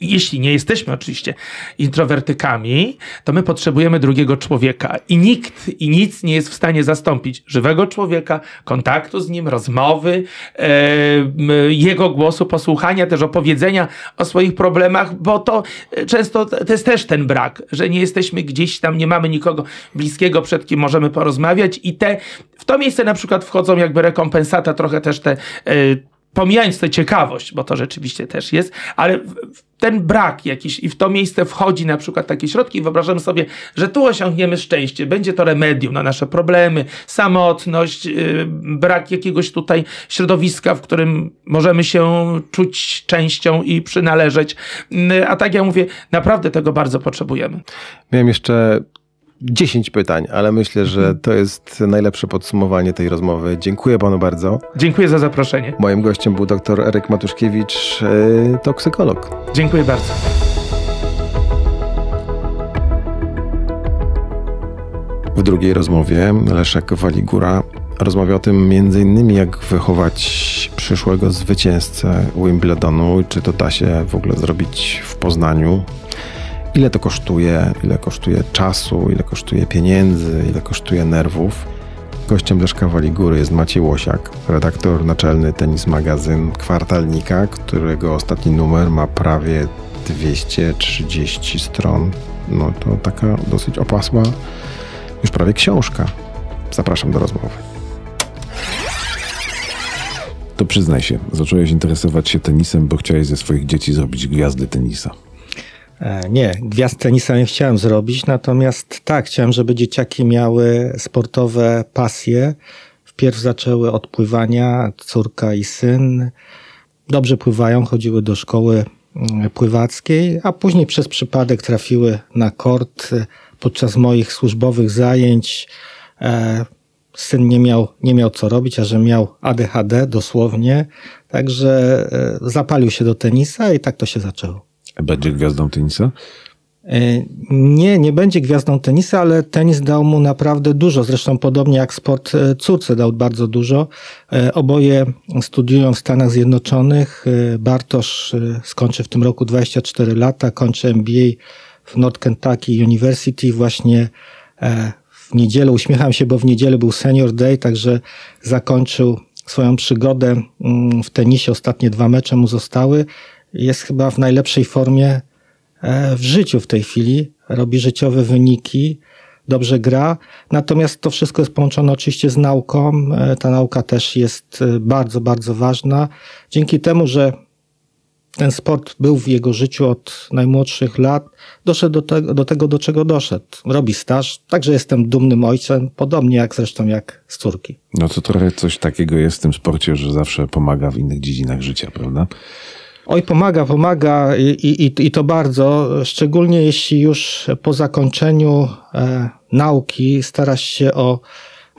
jeśli nie jesteśmy oczywiście introwertykami, to my potrzebujemy drugiego człowieka i nikt i nic nie jest w stanie zastąpić żywego człowieka, kontaktu z nim, rozmowy, e, jego głosu, posłuchania, też opowiedzenia o swoich problemach, bo to często to jest też ten brak, że nie jesteśmy gdzieś tam, nie mamy nikogo bliskiego, przed kim możemy porozmawiać i te, w to miejsce na przykład przykład wchodzą jakby rekompensata, trochę też te y, pomijając tę ciekawość, bo to rzeczywiście też jest, ale ten brak jakiś i w to miejsce wchodzi na przykład takie środki, wyobrażam sobie, że tu osiągniemy szczęście, będzie to remedium na nasze problemy, samotność, yy, brak jakiegoś tutaj środowiska, w którym możemy się czuć częścią i przynależeć. Yy, a tak jak mówię, naprawdę tego bardzo potrzebujemy. Miałem jeszcze 10 pytań, ale myślę, że mhm. to jest najlepsze podsumowanie tej rozmowy. Dziękuję panu bardzo. Dziękuję za zaproszenie. Moim gościem był dr Eryk Matuszkiewicz, yy, toksykolog. Dziękuję bardzo. W drugiej rozmowie Leszek Waligura rozmawia o tym innymi jak wychować przyszłego zwycięzcę Wimbledonu, czy to da się w ogóle zrobić w Poznaniu, ile to kosztuje, ile kosztuje czasu, ile kosztuje pieniędzy, ile kosztuje nerwów. Gościem Leszka Góry jest Maciej Łosiak, redaktor naczelny Tenis Magazyn Kwartalnika, którego ostatni numer ma prawie 230 stron. No to taka dosyć opasła, już prawie książka. Zapraszam do rozmowy. To przyznaj się, zacząłeś interesować się tenisem, bo chciałeś ze swoich dzieci zrobić gwiazdy tenisa. E, nie, gwiazd tenisa nie chciałem zrobić, natomiast tak, chciałem, żeby dzieciaki miały sportowe pasje. Wpierw zaczęły od pływania, córka i syn. Dobrze pływają, chodziły do szkoły mm, pływackiej, a później przez przypadek trafiły na kort podczas moich służbowych zajęć. E, syn nie miał, nie miał co robić, a że miał ADHD dosłownie, także e, zapalił się do tenisa i tak to się zaczęło. Będzie gwiazdą tenisa? E, nie, nie będzie gwiazdą tenisa, ale tenis dał mu naprawdę dużo. Zresztą podobnie jak sport e, córce dał bardzo dużo. E, oboje studiują w Stanach Zjednoczonych. Bartosz skończy w tym roku 24 lata, kończy MBA w North Kentucky University właśnie w niedzielę. Uśmiecham się, bo w niedzielę był Senior Day, także zakończył swoją przygodę mm, w tenisie. Ostatnie dwa mecze mu zostały jest chyba w najlepszej formie e, w życiu w tej chwili. Robi życiowe wyniki. dobrze gra. Natomiast to wszystko jest połączone oczywiście z nauką. E, ta nauka też jest e, bardzo, bardzo ważna. Dzięki temu, że ten sport był w jego życiu od najmłodszych lat, doszedł do tego, do tego, do czego doszedł. Robi staż, także jestem dumnym ojcem, podobnie jak zresztą jak z córki. No to trochę coś takiego jest w tym sporcie, że zawsze pomaga w innych dziedzinach życia, prawda? Oj, pomaga, pomaga i, i, i to bardzo, szczególnie jeśli już po zakończeniu e, nauki starasz się o,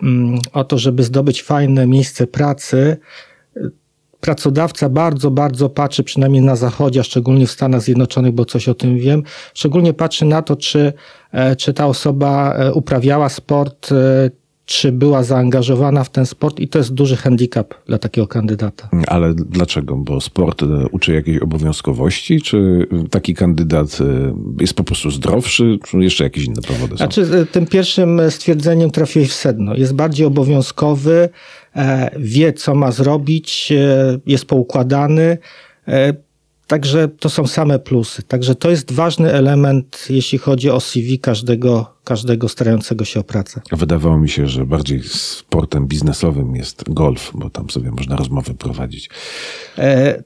mm, o to, żeby zdobyć fajne miejsce pracy. Pracodawca bardzo, bardzo patrzy, przynajmniej na Zachodzie, a szczególnie w Stanach Zjednoczonych, bo coś o tym wiem, szczególnie patrzy na to, czy, e, czy ta osoba e, uprawiała sport, e, czy była zaangażowana w ten sport i to jest duży handicap dla takiego kandydata. Ale dlaczego? Bo sport e, uczy jakiejś obowiązkowości, czy taki kandydat e, jest po prostu zdrowszy, czy jeszcze jakieś inne powody są? Znaczy, e, tym pierwszym stwierdzeniem trafiłeś w sedno. Jest bardziej obowiązkowy, wie co ma zrobić, jest poukładany, Także to są same plusy. Także to jest ważny element, jeśli chodzi o CV każdego, każdego starającego się o pracę. Wydawało mi się, że bardziej sportem biznesowym jest golf, bo tam sobie można rozmowy prowadzić. E,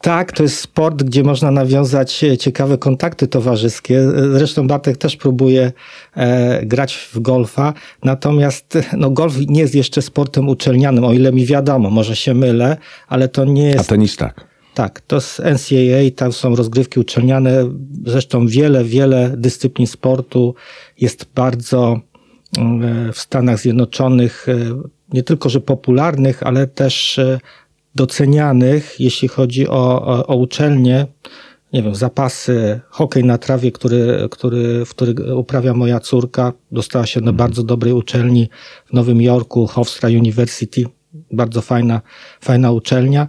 tak, to jest sport, gdzie można nawiązać ciekawe kontakty towarzyskie. Zresztą Bartek też próbuje e, grać w golfa, natomiast no, golf nie jest jeszcze sportem uczelnianym, o ile mi wiadomo, może się mylę, ale to nie jest... A tenis tak. Tak, to z NCAA, tam są rozgrywki uczelniane, zresztą wiele, wiele dyscyplin sportu jest bardzo mm, w Stanach Zjednoczonych e, nie tylko, że popularnych, ale też e, docenianych, jeśli chodzi o, o, o uczelnie. Nie wiem, zapasy, hokej na trawie, który, który, w który uprawia moja córka, dostała się na mhm. bardzo dobrej uczelni w Nowym Jorku, Hofstra University bardzo fajna, fajna uczelnia.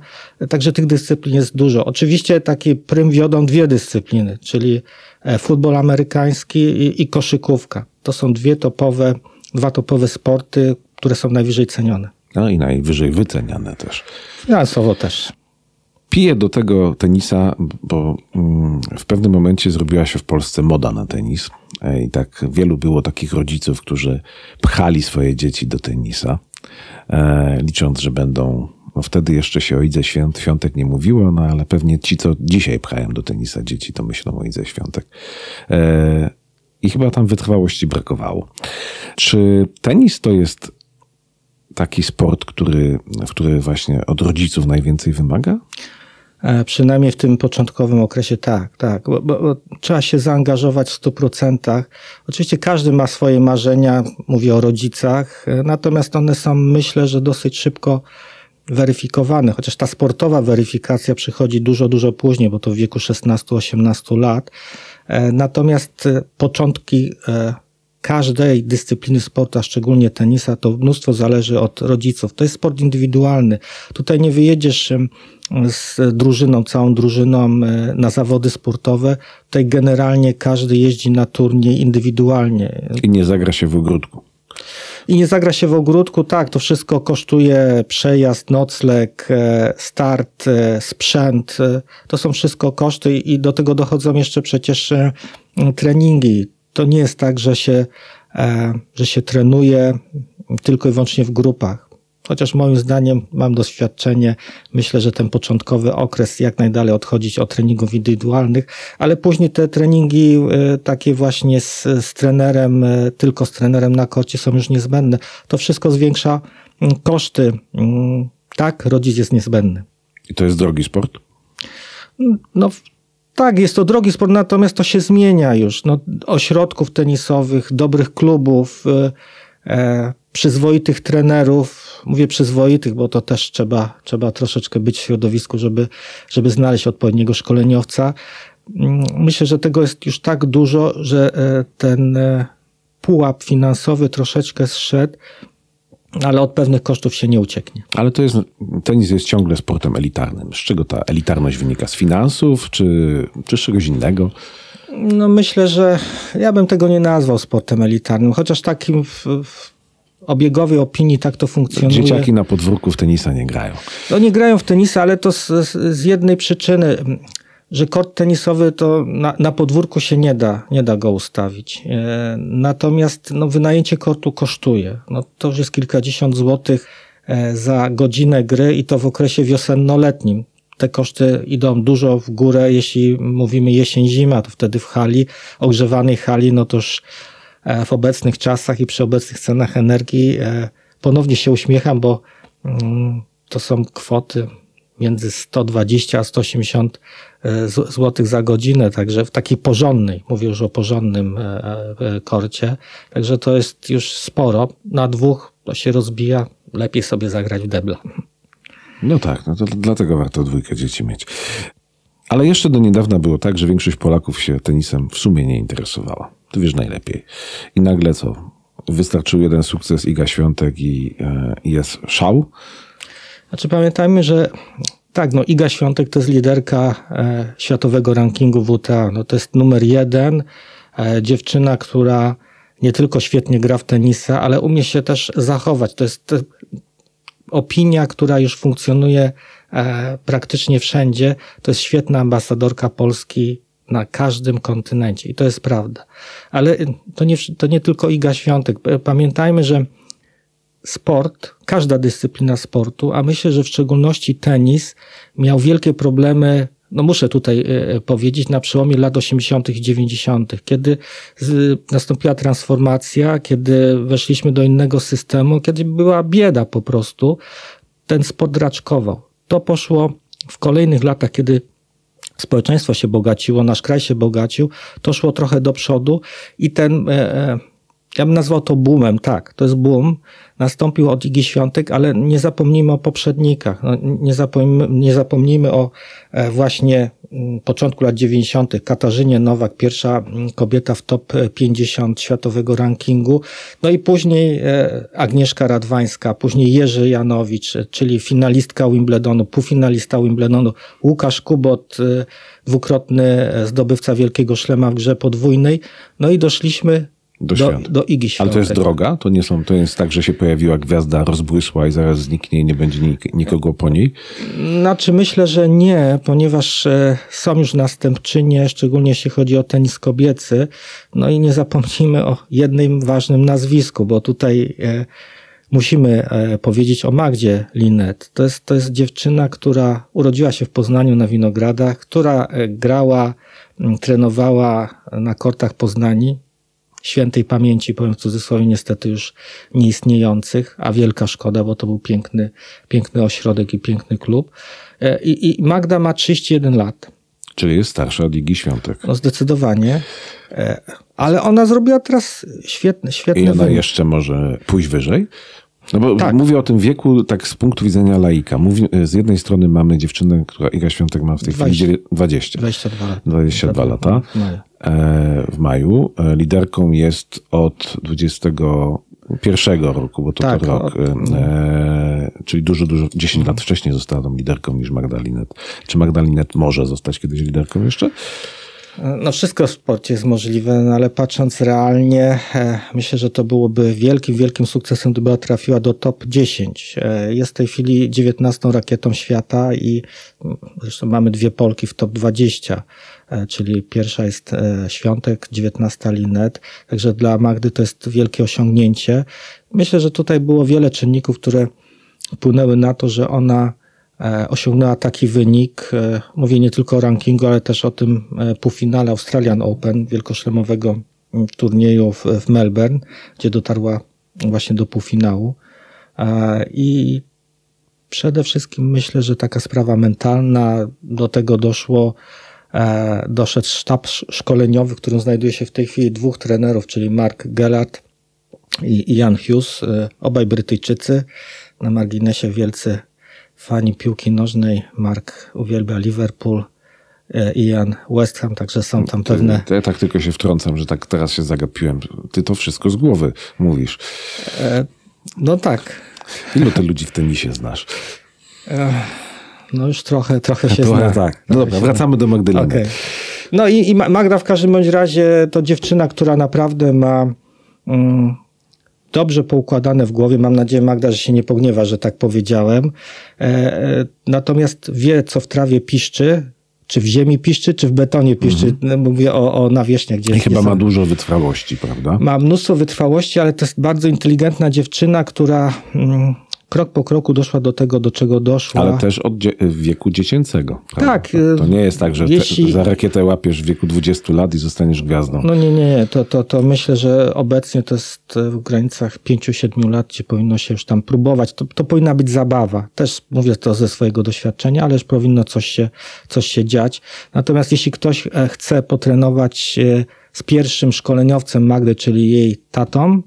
Także tych dyscyplin jest dużo. Oczywiście taki prym wiodą dwie dyscypliny, czyli e, futbol amerykański i, i koszykówka. To są dwie topowe, dwa topowe sporty, które są najwyżej cenione. No i najwyżej wyceniane też. Finansowo też. Piję do tego tenisa, bo mm, w pewnym momencie zrobiła się w Polsce moda na tenis. E, I tak wielu było takich rodziców, którzy pchali swoje dzieci do tenisa. E, licząc, że będą. No wtedy jeszcze się o Idze Świąt, Świątek nie mówiło, no ale pewnie ci, co dzisiaj pchają do tenisa dzieci, to myślą o Idze Świątek. E, I chyba tam wytrwałości brakowało. Czy tenis to jest taki sport, który, który właśnie od rodziców najwięcej wymaga? E, przynajmniej w tym początkowym okresie tak, tak. Bo, bo, bo trzeba się zaangażować w 100%. Oczywiście każdy ma swoje marzenia, mówię o rodzicach, e, natomiast one są, myślę, że dosyć szybko weryfikowane, chociaż ta sportowa weryfikacja przychodzi dużo, dużo później, bo to w wieku 16-18 lat. E, natomiast początki każdej dyscypliny sportu, a szczególnie tenisa, to mnóstwo zależy od rodziców. To jest sport indywidualny. Tutaj nie wyjedziesz z drużyną, całą drużyną e, na zawody sportowe. Tutaj generalnie każdy jeździ na turniej indywidualnie. I nie zagra się w ogródku. I nie zagra się w ogródku, tak, to wszystko kosztuje przejazd, nocleg, e, start, e, sprzęt. To są wszystko koszty i do tego dochodzą jeszcze przecież treningi. To nie jest tak, że się, że się trenuje tylko i wyłącznie w grupach. Chociaż moim zdaniem mam doświadczenie, myślę, że ten początkowy okres jak najdalej odchodzić od treningów indywidualnych, ale później te treningi e, takie właśnie z, z trenerem, e, tylko z trenerem na korcie są już niezbędne. To wszystko zwiększa mm, koszty. Mm, tak, rodzic jest niezbędny. I to jest drogi sport? No, tak, jest to drogi sport, natomiast to się zmienia już. No, ośrodków tenisowych, dobrych klubów, e, e przyzwoitych trenerów, mówię przyzwoitych, bo to też trzeba, trzeba troszeczkę być w środowisku, żeby, żeby znaleźć odpowiedniego szkoleniowca. Mm, myślę, że tego jest już tak dużo, że e, ten e, pułap finansowy troszeczkę zszedł, ale od pewnych kosztów się nie ucieknie. Ale to jest, tenis jest ciągle sportem elitarnym. Z czego ta elitarność wynika? Z finansów, czy, czy z czegoś innego? No myślę, że ja bym tego nie nazwał sportem elitarnym, chociaż takim w, w obiegowej opinii tak to funkcjonuje. Dzieciaki na podwórku w tenisa nie grają. No nie grają w tenisa, ale to z, z jednej przyczyny. Że kort tenisowy to na, na podwórku się nie da, nie da go ustawić. E, natomiast no, wynajęcie kortu kosztuje. No, to już jest kilkadziesiąt złotych e, za godzinę gry i to w okresie wiosennoletnim. Te koszty idą dużo w górę, jeśli mówimy jesień-zima, to wtedy w hali, ogrzewanej hali, no to już e, w obecnych czasach i przy obecnych cenach energii ponownie się uśmiecham, bo mm, to są kwoty między 120 a 180 e, zł za godzinę, także w takiej porządnej, mówię już o porządnym e, e, korcie, także to jest już sporo. Na dwóch to się rozbija, lepiej sobie zagrać w debla. No tak, no to dlatego warto dwójkę dzieci mieć. Ale jeszcze do niedawna było tak, że większość Polaków się tenisem w sumie nie interesowała. Ty wiesz najlepiej. I nagle co? Wystarczył jeden sukces Iga Świątek i, jest szał. Znaczy pamiętajmy, że tak, no Iga Świątek to jest liderka e, światowego rankingu WTA. No to jest numer jeden. E, dziewczyna, która nie tylko świetnie gra w tenisa, ale umie się też zachować. To jest opinia, która już funkcjonuje e, praktycznie wszędzie. To jest świetna ambasadorka Polski na każdym kontynencie i to jest prawda. Ale to nie, to nie tylko Iga Świątek. Pamiętajmy, że sport, każda dyscyplina sportu, a myślę, że w szczególności tenis miał wielkie problemy no muszę tutaj e, e, powiedzieć, na przełomie lat 80. i 90., kiedy nastąpiła transformacja, kiedy weszliśmy do innego systemu, kiedy była bieda po prostu, ten sport raczkował. To poszło w kolejnych latach, kiedy społeczeństwo się bogaciło, nasz kraj się bogacił, to szło trochę do przodu i ten, e, ja bym nazwał to boomem, tak, to jest boom, nastąpił od Igi Świątek, ale nie zapomnijmy o poprzednikach. No, nie, zapomnijmy, nie zapomnijmy o e, właśnie mm, początku lat 90. Katarzynie Nowak, pierwsza mm, kobieta w top 50 światowego rankingu. No i później e, Agnieszka Radwańska, później Jerzy Janowicz, czyli finalistka Wimbledonu, półfinalista Wimbledonu, Łukasz Kubot, e, dwukrotny zdobywca Wielkiego Szlema w grze podwójnej. No i doszliśmy do, do, do Igi Świątek. Ale to jest droga? To nie są, to jest tak, że się pojawiła gwiazda, rozbłysła i zaraz zniknie i nie będzie nik nikogo po niej? Znaczy myślę, że nie, ponieważ e, są już następczynie, szczególnie jeśli chodzi o tenis kobiecy. No i nie zapomnijmy o jednym ważnym nazwisku, bo tutaj e, musimy e, powiedzieć o Magdzie Linet. To jest, to jest dziewczyna, która urodziła się w Poznaniu na Winogradach, która grała, trenowała na kortach Poznani świętej pamięci, powiem w cudzysłowie, niestety już nieistniejących, a wielka szkoda, bo to był piękny, piękny ośrodek i piękny klub. E, I, i Magda ma 31 lat. Czyli jest starsza od Igi Świątek. No zdecydowanie. E, ale ona zrobiła teraz świetny, świetny I ona wynik. jeszcze może pójść wyżej? No bo tak. mówię o tym wieku tak z punktu widzenia laika. Mówi, z jednej strony mamy dziewczynę, która Iga Świątek ma w tej 20, chwili 20. 22 lata. 22 lata. E, w maju. E, liderką jest od 21 roku, bo to tak, to rok. Od... E, czyli dużo, dużo, 10 lat wcześniej została tą liderką niż Magdalinet. Czy Magdalinet może zostać kiedyś liderką jeszcze? No wszystko w sporcie jest możliwe, no ale patrząc realnie, e, myślę, że to byłoby wielkim, wielkim sukcesem, gdyby trafiła do top 10. E, jest w tej chwili 19 rakietą świata i mm, zresztą mamy dwie Polki w top 20, e, czyli pierwsza jest Świątek, 19 Linet, także dla Magdy to jest wielkie osiągnięcie. Myślę, że tutaj było wiele czynników, które wpłynęły na to, że ona osiągnęła taki wynik. E, mówię nie tylko o rankingu, ale też o tym e, półfinale Australian Open, wielkoszlemowego mm, turnieju w, w Melbourne, gdzie dotarła właśnie do półfinału. I przede wszystkim myślę, że taka sprawa mentalna, do tego doszło, doszedł sztab szkoleniowy, w którym znajduje się w tej chwili dwóch trenerów, czyli Mark Gellert i Ian Hughes, obaj Brytyjczycy, na marginesie wielcy fani piłki nożnej. Mark uwielbia Liverpool, e, Ian West Ham, także są tam pewne... To ja tak tylko się wtrącam, że tak teraz się zagapiłem. Ty to wszystko z głowy mówisz. E, no tak. Ilu ty ludzi w tenisie znasz? E, no już trochę, trochę się zna. Tak. No dobra, wracamy do Magdaleny. Okay. No i, i Magda w każdym bądź razie to dziewczyna, która naprawdę ma... Mm, dobrze poukładane w głowie. Mam nadzieję, Magda, że się nie pogniewa, że tak powiedziałem. E, e, natomiast wie, co w trawie piszczy, czy w ziemi piszczy, czy w betonie piszczy. Mhm. Mówię o, o nawierzchniach, gdzie I chyba ma dużo wytrwałości, prawda? Ma mnóstwo wytrwałości, ale to jest bardzo inteligentna dziewczyna, która mm, krok po kroku doszła do tego, do czego doszła. Ale też od dzie wieku dziecięcego. Tak. To nie jest tak, że jeśli... za rakietę łapiesz w wieku 20 lat i zostaniesz gwiazdą. No nie, nie, nie. To, to, to myślę, że obecnie to jest w granicach 5-7 lat, gdzie powinno się już tam próbować. To, to powinna być zabawa. Też mówię to ze swojego doświadczenia, ale już powinno coś się, coś się dziać. Natomiast jeśli ktoś e, chce potrenować e, z pierwszym szkoleniowcem Magdy, czyli jej tatą,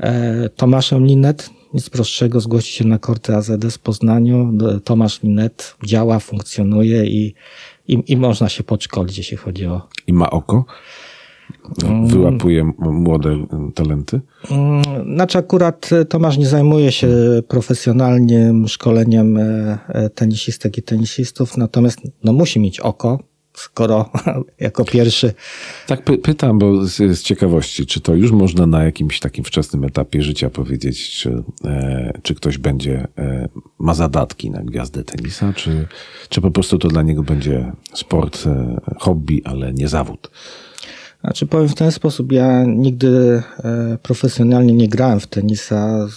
e, Tomaszem Linet, nic prostszego, zgłosić się na korty AZS w Poznaniu. Tomasz Minet działa, funkcjonuje i, i, i można się podszkolić, jeśli chodzi o... I ma oko? Wyłapuje młode talenty? Mm, znaczy akurat Tomasz nie zajmuje się profesjonalnie szkoleniem e, e, tenisistek i tenisistów, natomiast no, musi mieć oko, skoro jako pierwszy. Tak py pytam, bo z, z, ciekawości, czy to już można na jakimś takim wczesnym etapie życia powiedzieć, czy, e, czy ktoś będzie, e, ma zadatki na gwiazdę tenisa, czy, czy po prostu to dla niego będzie sport, e, hobby, ale nie zawód? Znaczy powiem w ten sposób, ja nigdy e, profesjonalnie nie grałem w tenisa,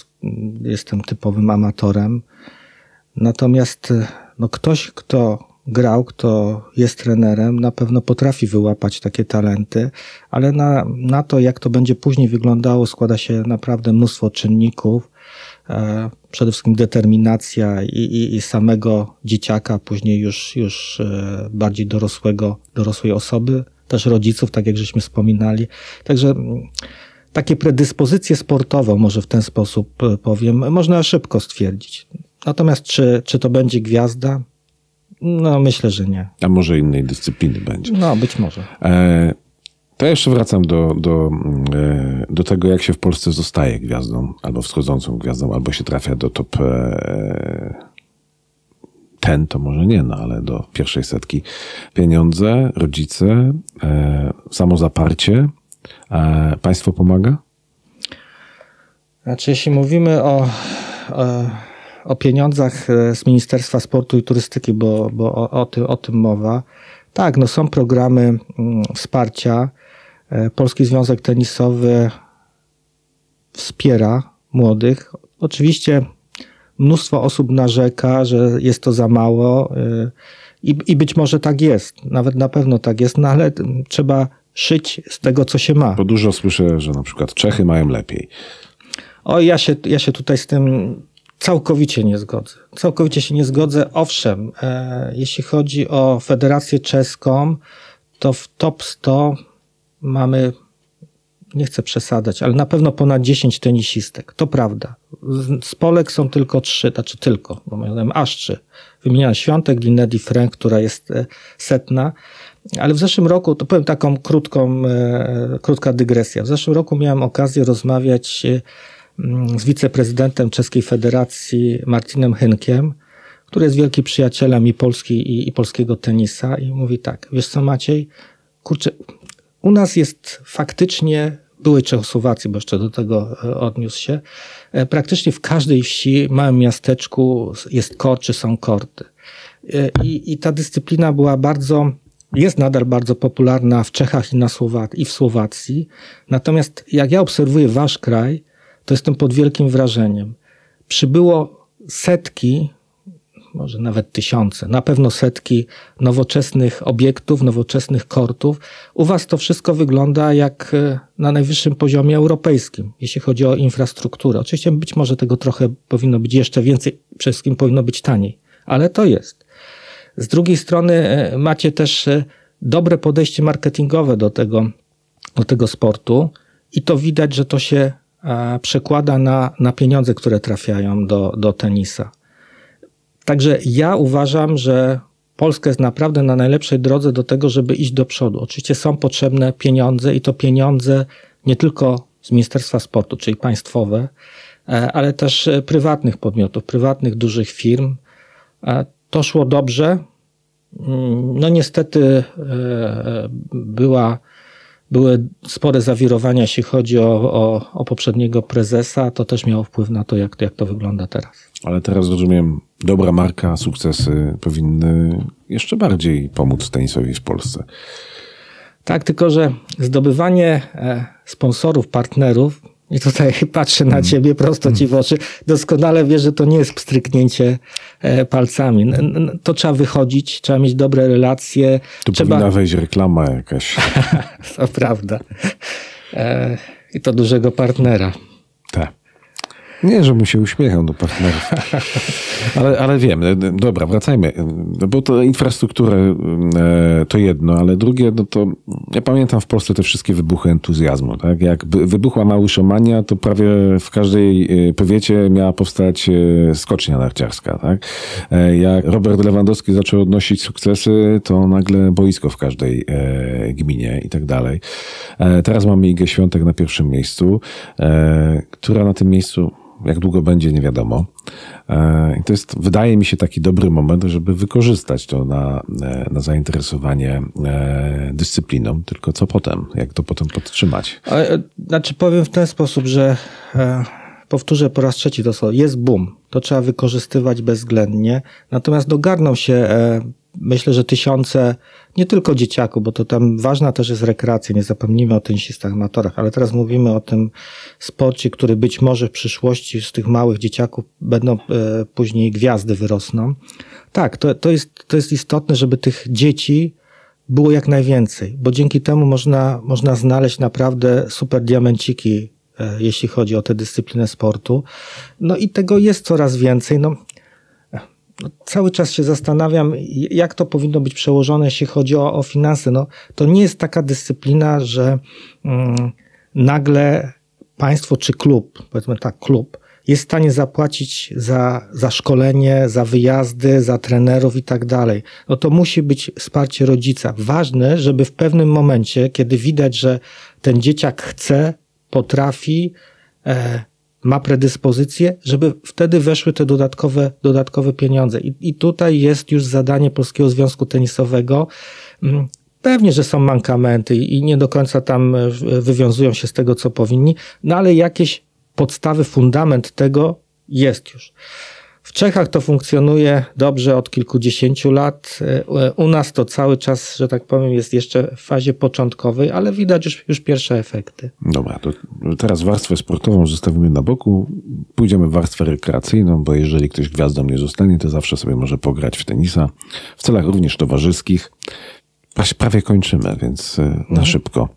jestem typowym amatorem, natomiast e, no ktoś, kto grał, kto jest trenerem, na pewno potrafi wyłapać takie talenty, ale na, na to, jak to będzie później wyglądało, składa się naprawdę mnóstwo czynników. E, przede wszystkim determinacja i, i, i, samego dzieciaka, później już, już e, bardziej dorosłego, dorosłej osoby, też rodziców, tak jak żeśmy wspominali. Także mm, takie predyspozycje sportowe, może w ten sposób e, powiem, można szybko stwierdzić. Natomiast czy, czy to będzie gwiazda? No, myślę, że nie. A może innej dyscypliny będzie. No, być może. E, to jeszcze wracam do, do, e, do tego, jak się w Polsce zostaje gwiazdą, albo wschodzącą gwiazdą, albo się trafia do top e, ten, to może nie, no ale do pierwszej setki. Pieniądze, rodzice, e, samozaparcie. E, państwo pomaga? Znaczy, jeśli mówimy o, o o pieniądzach e, z Ministerstwa Sportu i Turystyki, bo, bo o, o, tym, o tym mowa. Tak, no są programy mm, wsparcia. E, Polski Związek Tenisowy wspiera młodych. Oczywiście mnóstwo osób narzeka, że jest to za mało e, i, i być może tak jest, nawet na pewno tak jest, no ale trzeba szyć z tego, co się ma. Bo dużo słyszę, że na przykład Czechy mają lepiej. O, ja się, ja się tutaj z tym Całkowicie nie zgodzę. Całkowicie się nie zgodzę. Owszem, e, jeśli chodzi o Federację Czeską, to w top 100 mamy, nie chcę przesadzać, ale na pewno ponad 10 tenisistek. To prawda. Z Polek są tylko trzy, znaczy tylko, bo miałem aż trzy. Wymieniałem Świątek, Linedy Frank, która jest e, setna. Ale w zeszłym roku, to powiem taką krótką, e, krótka dygresja. W zeszłym roku miałem okazję rozmawiać e, z wiceprezydentem Czeskiej Federacji Martinem Hynkiem, który jest wielkim przyjacielem i Polski, i, i polskiego tenisa i mówi tak, wiesz co Maciej, kurczę, u nas jest faktycznie były Czechosłowacji, bo jeszcze do tego e, odniósł się. E, praktycznie w każdej wsi, małym miasteczku jest kort czy są korty. E, I, I ta dyscyplina była bardzo, jest nadal bardzo popularna w Czechach i, na i w Słowacji. Natomiast jak ja obserwuję wasz kraj, to jestem pod wielkim wrażeniem. Przybyło setki, może nawet tysiące, na pewno setki nowoczesnych obiektów, nowoczesnych kortów. U Was to wszystko wygląda jak e, na najwyższym poziomie europejskim, jeśli chodzi o infrastrukturę. Oczywiście być może tego trochę powinno być jeszcze więcej, przede wszystkim powinno być taniej, ale to jest. Z drugiej strony e, macie też e, dobre podejście marketingowe do tego, do tego sportu i to widać, że to się przekłada na, na pieniądze, które trafiają do, do tenisa. Także ja uważam, że Polska jest naprawdę na najlepszej drodze do tego, żeby iść do przodu. Oczywiście są potrzebne pieniądze i to pieniądze nie tylko z Ministerstwa Sportu, czyli państwowe, e, ale też e, prywatnych podmiotów, prywatnych dużych firm. E, to szło dobrze. Mm, no niestety była były spore zawirowania, jeśli chodzi o, o, o poprzedniego prezesa, to też miało wpływ na to, jak, jak to wygląda teraz. Ale teraz rozumiem, dobra marka, sukcesy powinny jeszcze bardziej pomóc tenisowi w Polsce. Tak, tylko że zdobywanie e, sponsorów, partnerów, i tutaj patrzę na ciebie prosto ci w oczy, doskonale wiesz, że to nie jest pstryknięcie e, palcami. To trzeba wychodzić, trzeba mieć dobre relacje. Tu trzeba... powinna wejść reklama jakaś. to prawda. E, I to dużego partnera. Tak. Nie, żebym się uśmiechał do partnerów. Ale, ale wiem, dobra, wracajmy. Bo to infrastruktura e, to jedno, ale drugie, no to ja pamiętam w Polsce te wszystkie wybuchy entuzjazmu. Tak? Jak wybuchła Małyszomania, to prawie w każdej e, powiecie miała powstać e, skocznia narciarska. Tak? Jak Robert Lewandowski zaczął odnosić sukcesy, to nagle boisko w każdej gminie i tak dalej. Teraz mamy Igę Świątek na pierwszym miejscu, która na tym miejscu jak długo będzie, nie wiadomo. E, I to jest, wydaje mi się, taki dobry moment, żeby wykorzystać to na, e, na zainteresowanie e, dyscypliną. Tylko co potem? Jak to potem podtrzymać? Znaczy, powiem w ten sposób, że powtórzę po raz trzeci to słowo, jest boom. To trzeba wykorzystywać bezwzględnie. Natomiast dogarną się myślę, że tysiące, nie tylko dzieciaków, bo to tam ważna też jest rekreacja, nie zapomnijmy o tenisistach amatorach, ale teraz mówimy o tym sporcie, który być może w przyszłości z tych małych dzieciaków będą e, później gwiazdy wyrosną. Tak, to, to, jest, to jest istotne, żeby tych dzieci było jak najwięcej, bo dzięki temu można, można znaleźć naprawdę super diamenciki, e, jeśli chodzi o tę dyscyplinę sportu. No i tego jest coraz więcej. No, no, cały czas się zastanawiam, jak to powinno być przełożone, jeśli chodzi o, o finanse. No, to nie jest taka dyscyplina, że mm, nagle państwo czy klub, powiedzmy tak, klub, jest w stanie zapłacić za, za szkolenie, za wyjazdy, za trenerów i tak dalej. No to musi być wsparcie rodzica. Ważne, żeby w pewnym momencie, kiedy widać, że ten dzieciak chce, potrafi, e, ma predyspozycję, żeby wtedy weszły te dodatkowe, dodatkowe pieniądze. I, I tutaj jest już zadanie Polskiego Związku Tenisowego. Mm, pewnie, że są mankamenty i nie do końca tam e, wywiązują się z tego, co powinni, no ale jakieś podstawy, fundament tego jest już. W Czechach to funkcjonuje dobrze od kilkudziesięciu lat. E, u nas to cały czas, że tak powiem, jest jeszcze w fazie początkowej, ale widać już, już pierwsze efekty. Dobra, to teraz warstwę sportową zostawimy na boku. Pójdziemy w warstwę rekreacyjną, bo jeżeli ktoś gwiazdą nie zostanie, to zawsze sobie może pograć w tenisa w celach również towarzyskich. Prawie kończymy, więc e, na mhm. szybko.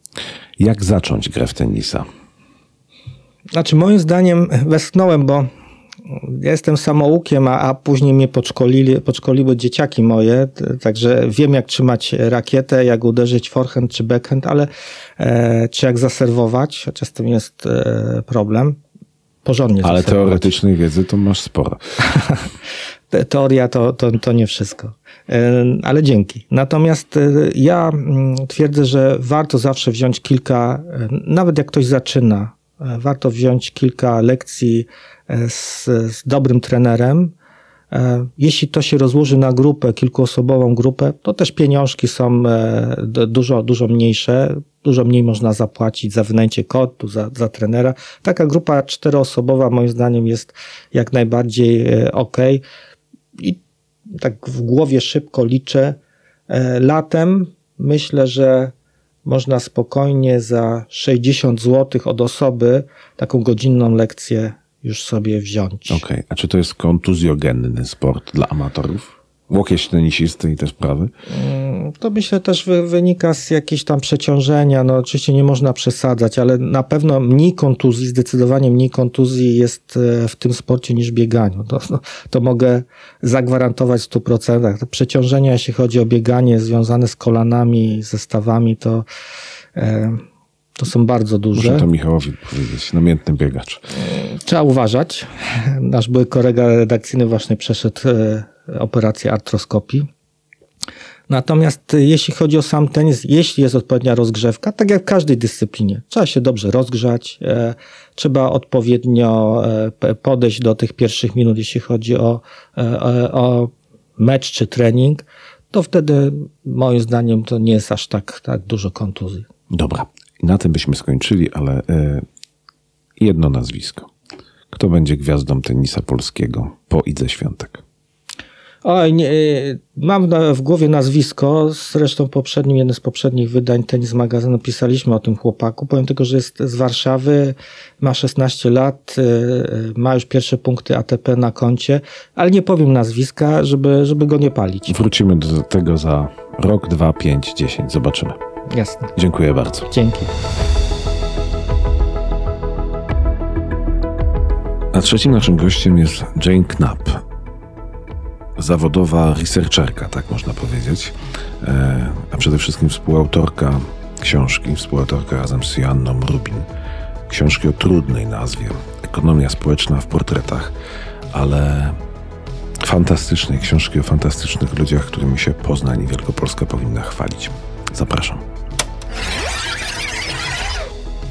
Jak zacząć grę w tenisa? Znaczy, moim zdaniem westchnąłem, bo ja jestem samoukiem, a, a później mnie podszkolili, podszkoliły dzieciaki moje, także wiem jak trzymać rakietę, jak uderzyć forehand czy backhand, ale e, czy jak zaserwować, chociaż to jest e, problem. Porządnie Ale teoretycznej wiedzy to masz sporo. Teoria to, to, to nie wszystko. E, ale dzięki. Natomiast e, ja mm, twierdzę, że warto zawsze wziąć kilka, e, nawet jak ktoś zaczyna, warto wziąć kilka lekcji z, z dobrym trenerem. E, jeśli to się rozłoży na grupę, kilkuosobową grupę, to też pieniążki są e, dużo, dużo mniejsze, dużo mniej można zapłacić za wynajęcie kotu, za, za trenera. Taka grupa czteroosobowa moim zdaniem jest jak najbardziej e, ok. I tak w głowie szybko liczę. Latem myślę, że można spokojnie za 60 zł od osoby taką godzinną lekcję już sobie wziąć. Okej, okay. a czy to jest kontuzjogenny sport dla amatorów? Łokieć tenisisty i te sprawy? Mm, to myślę też wynika z jakiegoś tam przeciążenia. No oczywiście nie można przesadzać, ale na pewno mniej kontuzji, zdecydowanie mniej kontuzji jest e, w tym sporcie niż bieganiu. To, no, to mogę zagwarantować w 100%. Te przeciążenia, jeśli chodzi o bieganie związane z kolanami, zestawami, to e, to są bardzo duże. Muszę to Michałowi powiedzieć, namiętny biegacz. Trzeba uważać. Nasz były kolega redakcyjny właśnie przeszedł e, operację artroskopii. Natomiast jeśli chodzi o sam tenis, jeśli jest odpowiednia rozgrzewka, tak jak w każdej dyscyplinie, trzeba się dobrze rozgrzać, e, trzeba odpowiednio e, podejść do tych pierwszych minut, jeśli chodzi o, o mecz czy trening, to wtedy moim zdaniem to nie jest aż tak, tak dużo kontuzji. Dobra. Na tym byśmy skończyli, ale e, jedno nazwisko. Kto będzie gwiazdą tenisa polskiego po Idze Świątek? Oj, nie, y, mam w głowie nazwisko, zresztą poprzednim, jednym z poprzednich wydań Tenis Magazynu pisaliśmy o tym chłopaku. Powiem tylko, że jest z Warszawy, ma 16 lat, y, y, ma już pierwsze punkty ATP na koncie, ale nie powiem nazwiska, żeby, żeby go nie palić. Wrócimy do tego za rok, dwa, pięć, dziesięć. Zobaczymy. Jasne. Dziękuję bardzo. Dzięki. A trzecim naszym gościem jest Jane Knapp. Zawodowa researcherka, tak można powiedzieć, e, a przede wszystkim współautorka książki, współautorka razem z Joanną Rubin. Książki o trudnej nazwie Ekonomia społeczna w portretach, ale fantastycznej książki o fantastycznych ludziach, którymi się Poznań i Wielkopolska powinna chwalić. Zapraszam.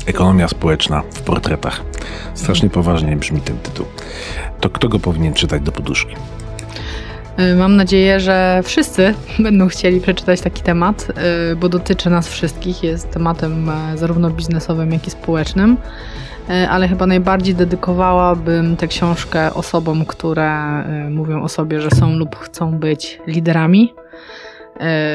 Ekonomia społeczna w portretach. Strasznie poważnie brzmi ten tytuł. To kto go powinien czytać do poduszki? Y, Mam nadzieję, że wszyscy będą chcieli przeczytać taki temat, y, bo dotyczy nas wszystkich. Jest tematem e, zarówno biznesowym, jak i społecznym. Y, Ale chyba najbardziej dedykowałabym tę książkę osobom, które mówią o sobie, że są lub chcą być liderami.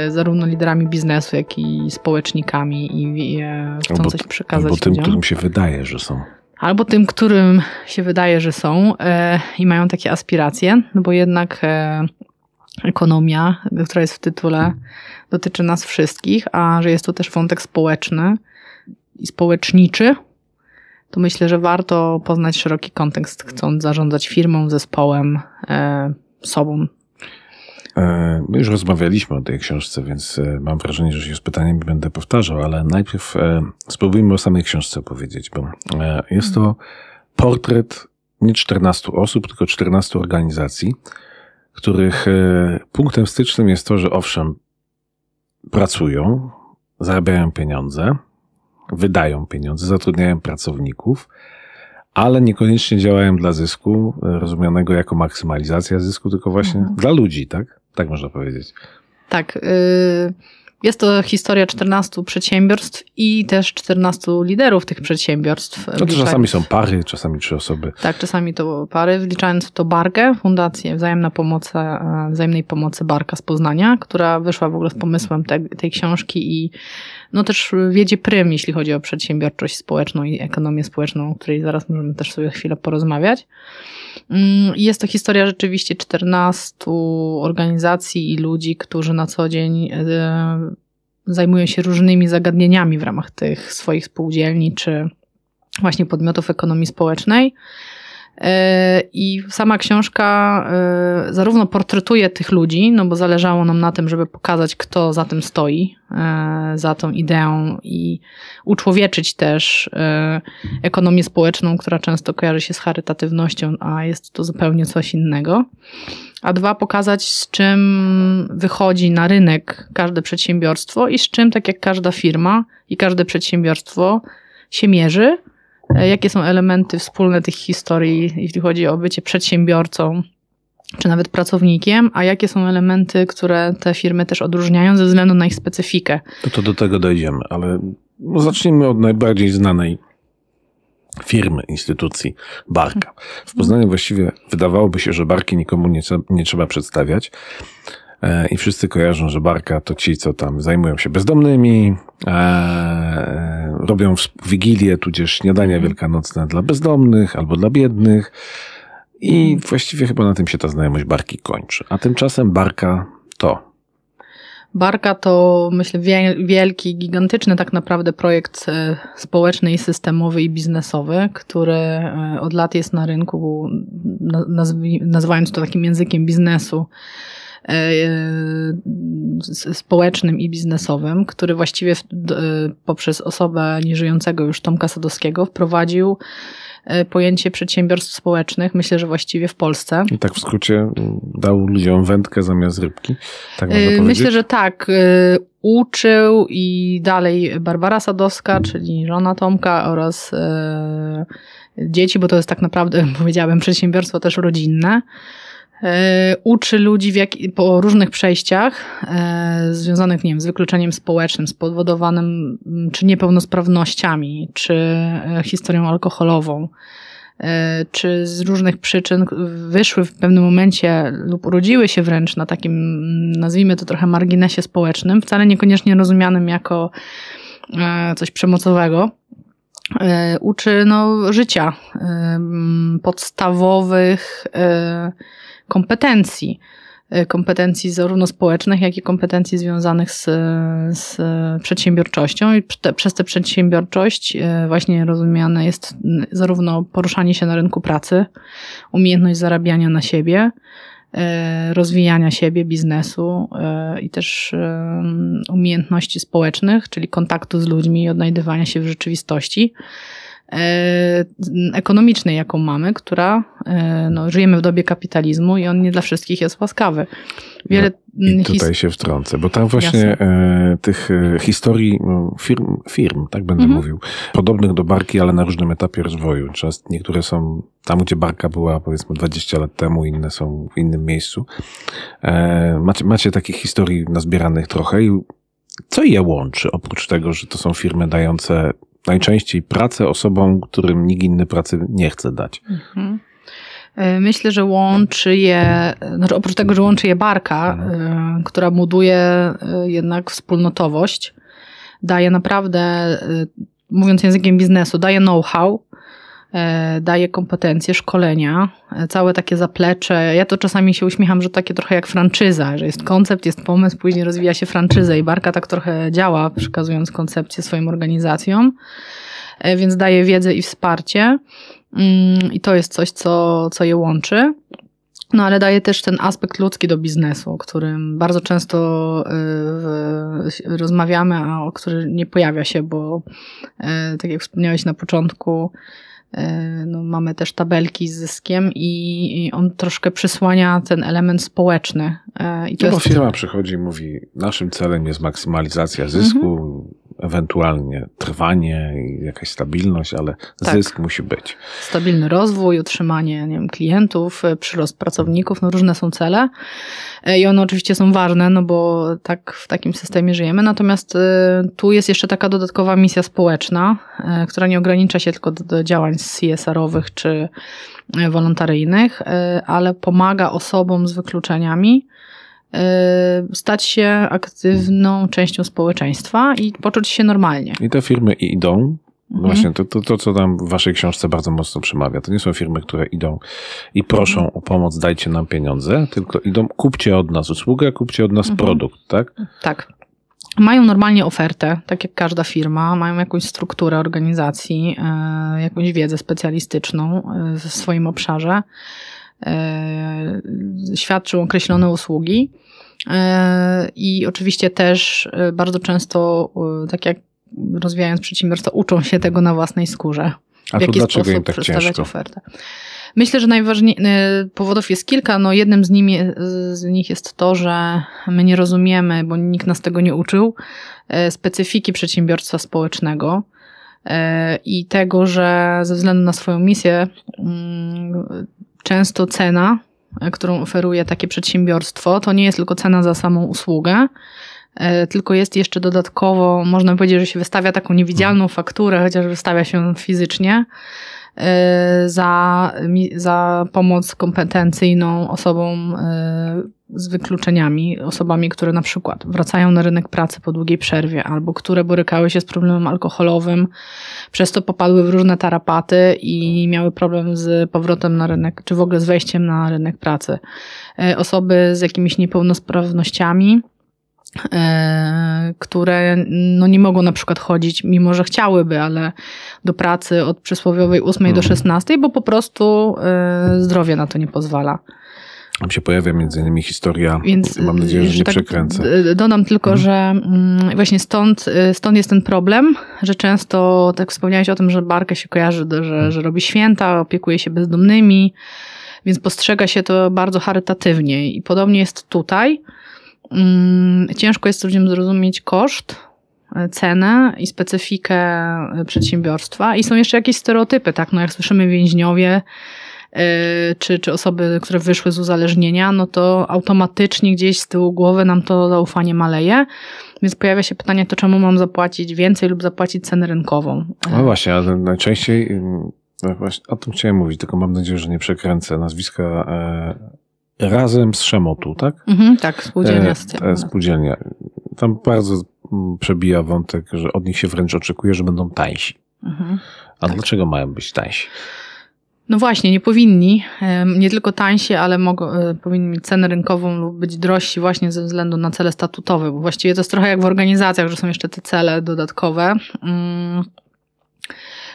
Zarówno liderami biznesu, jak i społecznikami i i, e, chcą Albo- coś przekazać Albo tym, ludziom którym się wydaje, że są. Albo tym, którym się wydaje, że są e, i mają takie aspiracje, no bo jednak e, ekonomia, która jest w tytule, dotyczy nas wszystkich, a że jest to też wątek społeczny i społeczniczy, to myślę, że warto poznać szeroki kontekst, chcąc zarządzać firmą, zespołem, e, sobą. E, My już rozmawialiśmy o tej książce, więc e, mam wrażenie, że się z pytaniem będę powtarzał, ale najpierw e, spróbujmy o samej książce powiedzieć, bo jest to portret nie 14 osób, tylko 14 organizacji, których punktem stycznym jest to, że owszem, pracują, zarabiają pieniądze, wydają pieniądze, zatrudniają pracowników, ale niekoniecznie działają dla zysku, rozumianego jako maksymalizacja zysku, tylko właśnie Mhm. dla ludzi, tak? Tak można powiedzieć. Tak. y, Jest to historia 14 przedsiębiorstw i też 14 liderów tych przedsiębiorstw. No to czasami są pary, czasami trzy osoby. Tak, czasami to pary, wliczając w to Barkę, fundację wzajemna pomocy, wzajemnej pomocy Barka z Poznania, która wyszła w ogóle z pomysłem te, tej książki i no też wiedzie prym, jeśli chodzi o przedsiębiorczość społeczną i ekonomię społeczną, o której zaraz możemy też sobie chwilę porozmawiać. Mm, Jest to historia rzeczywiście 14 organizacji i ludzi, którzy na co dzień e, zajmują się różnymi zagadnieniami w ramach tych swoich spółdzielni czy właśnie podmiotów ekonomii społecznej. E, I sama książka e, zarówno portretuje tych ludzi, no bo zależało nam na tym, żeby pokazać, kto za tym stoi, e, za tą ideą i uczłowieczyć też ekonomię społeczną, która często kojarzy się z charytatywnością, a jest to zupełnie coś innego. A dwa, pokazać z czym wychodzi na rynek każde przedsiębiorstwo i z czym, tak jak każda firma i każde przedsiębiorstwo się mierzy, jakie są elementy wspólne tych historii, jeśli chodzi o bycie przedsiębiorcą czy nawet pracownikiem, a jakie są elementy, które te firmy też odróżniają ze względu na ich specyfikę. No to do tego dojdziemy, ale no zacznijmy od najbardziej znanej firmy, instytucji, Barka. W Poznaniu właściwie wydawałoby się, że Barki nikomu nie, nie trzeba przedstawiać. E, I wszyscy kojarzą, że Barka to ci, co tam zajmują się bezdomnymi, e, robią w- wigilię, tudzież śniadania wielkanocne dla bezdomnych albo dla biednych. I właściwie chyba na tym się ta znajomość Barki kończy. A tymczasem Barka to Barka to, myślę, wie- wielki, gigantyczny tak naprawdę projekt e, społeczny i systemowy i biznesowy, który e, od lat jest na rynku, nazywając to takim językiem biznesu, społecznym i biznesowym, który właściwie e, poprzez osobę nieżyjącego już Tomka Sadowskiego wprowadził e, pojęcie przedsiębiorstw społecznych, myślę, że właściwie w Polsce. I tak w skrócie mm, dał ludziom wędkę zamiast rybki. Tak można powiedzieć. Myślę, że tak. Uczył i dalej Barbara Sadowska, czyli żona Tomka oraz dzieci, bo to jest tak naprawdę, powiedziałem, przedsiębiorstwo też rodzinne. E, uczy ludzi jak, po różnych przejściach e, związanych nie wiem, z wykluczeniem społecznym, spowodowanym czy niepełnosprawnościami, czy e, historią alkoholową, e, czy z różnych przyczyn wyszły w pewnym momencie lub urodziły się wręcz na takim, nazwijmy to trochę marginesie społecznym, wcale niekoniecznie rozumianym jako e, coś przemocowego. E, uczy no, życia podstawowych kompetencji. E, kompetencji zarówno społecznych, jak i kompetencji związanych z, z przedsiębiorczością. I te, przez tę przedsiębiorczość e, właśnie rozumiane jest zarówno poruszanie się na rynku pracy, umiejętność zarabiania na siebie, e, rozwijania siebie, biznesu i też umiejętności społecznych, czyli kontaktu z ludźmi i odnajdywania się w rzeczywistości. E, ekonomicznej, jaką mamy, która, e, no, żyjemy w dobie kapitalizmu i on nie dla wszystkich jest łaskawy. Wiele no, tutaj się wtrącę, bo tam właśnie e, tych historii no, firm, firm, tak będę mhm. mówił, podobnych do Barki, ale na różnym etapie rozwoju. Często niektóre są tam, gdzie Barka była powiedzmy 20 lat temu, inne są w innym miejscu. Macie, macie takich historii nazbieranych trochę i co je łączy, oprócz tego, że to są firmy dające najczęściej pracę osobom, którym nikt inny pracy nie chce dać. Mhm. E, myślę, że łączy je, znaczy oprócz tego, że łączy je barka, mhm. E, która buduje e, jednak wspólnotowość, daje naprawdę, mówiąc językiem biznesu, daje know-how, daje kompetencje, szkolenia, e, całe takie zaplecze. Ja to czasami się uśmiecham, że takie trochę jak franczyza, że jest koncept, jest pomysł, później rozwija się franczyza i Barka tak trochę działa, przekazując koncepcję swoim organizacjom, e, więc daje wiedzę i wsparcie mm, i to jest coś, co, co je łączy. No ale daje też ten aspekt ludzki do biznesu, o którym bardzo często rozmawiamy, a o który nie pojawia się, bo tak jak wspomniałeś na początku, E, no, mamy też tabelki z zyskiem i, i on troszkę przysłania ten element społeczny. E, I to no, jest... firma przychodzi i mówi, naszym celem jest maksymalizacja zysku, mhm ewentualnie trwanie i jakaś stabilność, ale tak. zysk musi być. Stabilny rozwój, utrzymanie nie wiem, klientów, e, przyrost pracowników, no różne są cele e, i one oczywiście są ważne, no bo tak w takim systemie żyjemy. Natomiast e, tu jest jeszcze taka dodatkowa misja społeczna, która nie ogranicza się tylko do, do działań CSR-owych czy wolontaryjnych, ale pomaga osobom z wykluczeniami stać się aktywną częścią społeczeństwa i poczuć się normalnie. I te firmy idą. Mhm. Właśnie to, to, to, co tam w waszej książce bardzo mocno przemawia, to nie są firmy, które idą i proszą mhm. o pomoc, dajcie nam pieniądze, tylko idą, kupcie od nas usługę, kupcie od nas mhm. produkt, tak? Tak. Mają normalnie ofertę, tak jak każda firma, mają jakąś strukturę organizacji, e, jakąś wiedzę specjalistyczną e, w swoim obszarze świadczył określone usługi. E, I oczywiście też e, bardzo często, tak jak rozwijając przedsiębiorstwo, uczą się tego na własnej skórze. A w jaki dlaczego im tak przedstawiać ciężko? ofertę. Myślę, że najważniejszych powodów jest kilka. No jednym z, nimi, z nich jest to, że my nie rozumiemy, bo nikt nas tego nie uczył, specyfiki przedsiębiorstwa społecznego i tego, że ze względu na swoją misję mm, często cena, którą oferuje takie przedsiębiorstwo, to nie jest tylko cena za samą usługę, e, tylko jest jeszcze dodatkowo, można powiedzieć, że się wystawia taką niewidzialną fakturę, chociaż wystawia się fizycznie, za, za pomoc kompetencyjną osobom z wykluczeniami, osobami, które na przykład wracają na rynek pracy po długiej przerwie, albo które borykały się z problemem alkoholowym, przez to popadły w różne tarapaty i miały problem z powrotem na rynek, czy w ogóle z wejściem na rynek pracy. E, osoby z jakimiś niepełnosprawnościami, które no nie mogą na przykład chodzić, mimo że chciałyby, ale do pracy od przysłowiowej 8 do 16, mhm. bo po prostu e, zdrowie na to nie pozwala. Tam się pojawia między innymi historia, Więc, mam nadzieję, że, że nie tak przekręcę. Dodam tylko, mhm. że mm, właśnie stąd, y, stąd jest ten problem, że często, tak wspomniałeś o tym, że Barkę się kojarzy, że, mhm. że robi święta, opiekuje się bezdomnymi, więc postrzega się to bardzo charytatywnie i podobnie jest tutaj. Mm, ciężko jest ludziom zrozumieć koszt, y, cenę i specyfikę y, przedsiębiorstwa i są jeszcze jakieś stereotypy, tak, no jak słyszymy więźniowie, czy, czy osoby, które wyszły z uzależnienia, no to automatycznie gdzieś z tyłu głowy nam to zaufanie maleje. Więc pojawia się pytanie, to czemu mam zapłacić więcej lub zapłacić cenę rynkową? No właśnie, ale najczęściej no właśnie, o tym chciałem mówić, tylko mam nadzieję, że nie przekręcę nazwiska e, razem z Szemotu, tak? Mhm, tak, spółdzielnia. E, e, spółdzielnia. Tam bardzo mm, przebija wątek, że od nich się wręcz oczekuje, że będą tańsi. Mhm, A tak. dlaczego mają być tańsi? No właśnie, nie powinni. Nie tylko tańsi, ale mogą, e, powinni mieć cenę rynkową lub być drożsi właśnie ze względu na cele statutowe, bo właściwie to jest trochę jak w organizacjach, że są jeszcze te cele dodatkowe.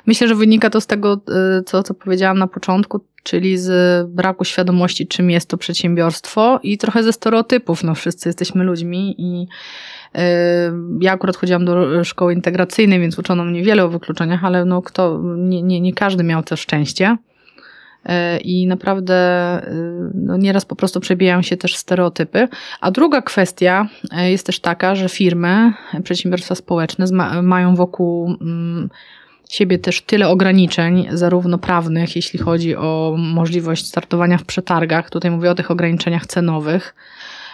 Myślę, że wynika to z tego, e, co, co powiedziałam na początku, czyli z braku świadomości, czym jest to przedsiębiorstwo i trochę ze stereotypów. No, wszyscy jesteśmy ludźmi i e, ja akurat chodziłam do szkoły integracyjnej, więc uczono mnie wiele o wykluczeniach, ale no kto, nie, nie, nie każdy miał to szczęście. E, I naprawdę no nieraz po prostu przebijają się też stereotypy. A druga kwestia jest też taka, że firmy, przedsiębiorstwa społeczne mają wokół mm, siebie też tyle ograniczeń, zarówno prawnych, jeśli chodzi o możliwość startowania w przetargach, tutaj mówię o tych ograniczeniach cenowych,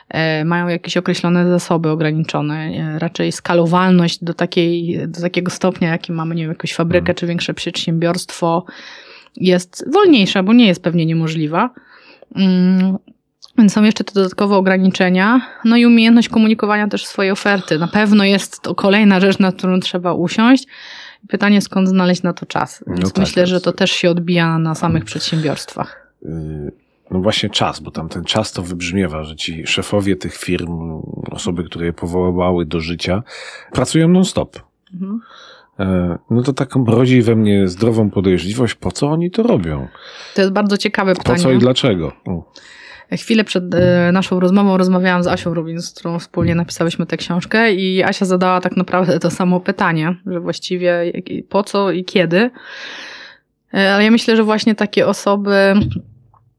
e, mają jakieś określone zasoby ograniczone, e, raczej skalowalność do, takiej, do takiego stopnia, jaki mamy, nie wiem, jakąś fabrykę hmm. czy większe przedsiębiorstwo, jest wolniejsza, bo nie jest pewnie niemożliwa. Mm, więc są jeszcze te dodatkowe ograniczenia, no i umiejętność komunikowania też swojej oferty. Na pewno jest to kolejna rzecz, na którą trzeba usiąść, Pytanie, skąd znaleźć na to czas. Więc no tak, myślę, że to też się odbija na samych przedsiębiorstwach. Y, no właśnie czas, bo tam ten czas to wybrzmiewa, że ci szefowie tych firm, osoby, które je powołały do życia, pracują non-stop. Mhm. E, no to tak rodzi we mnie zdrową podejrzliwość, po co oni to robią? To jest bardzo ciekawe pytanie. Po co i dlaczego? Chwilę przed e, naszą rozmową rozmawiałam z Asią Rubin, z którą wspólnie napisałyśmy tę książkę i Asia zadała tak naprawdę to samo pytanie, że właściwie po co i kiedy. E, ale ja myślę, że właśnie takie osoby,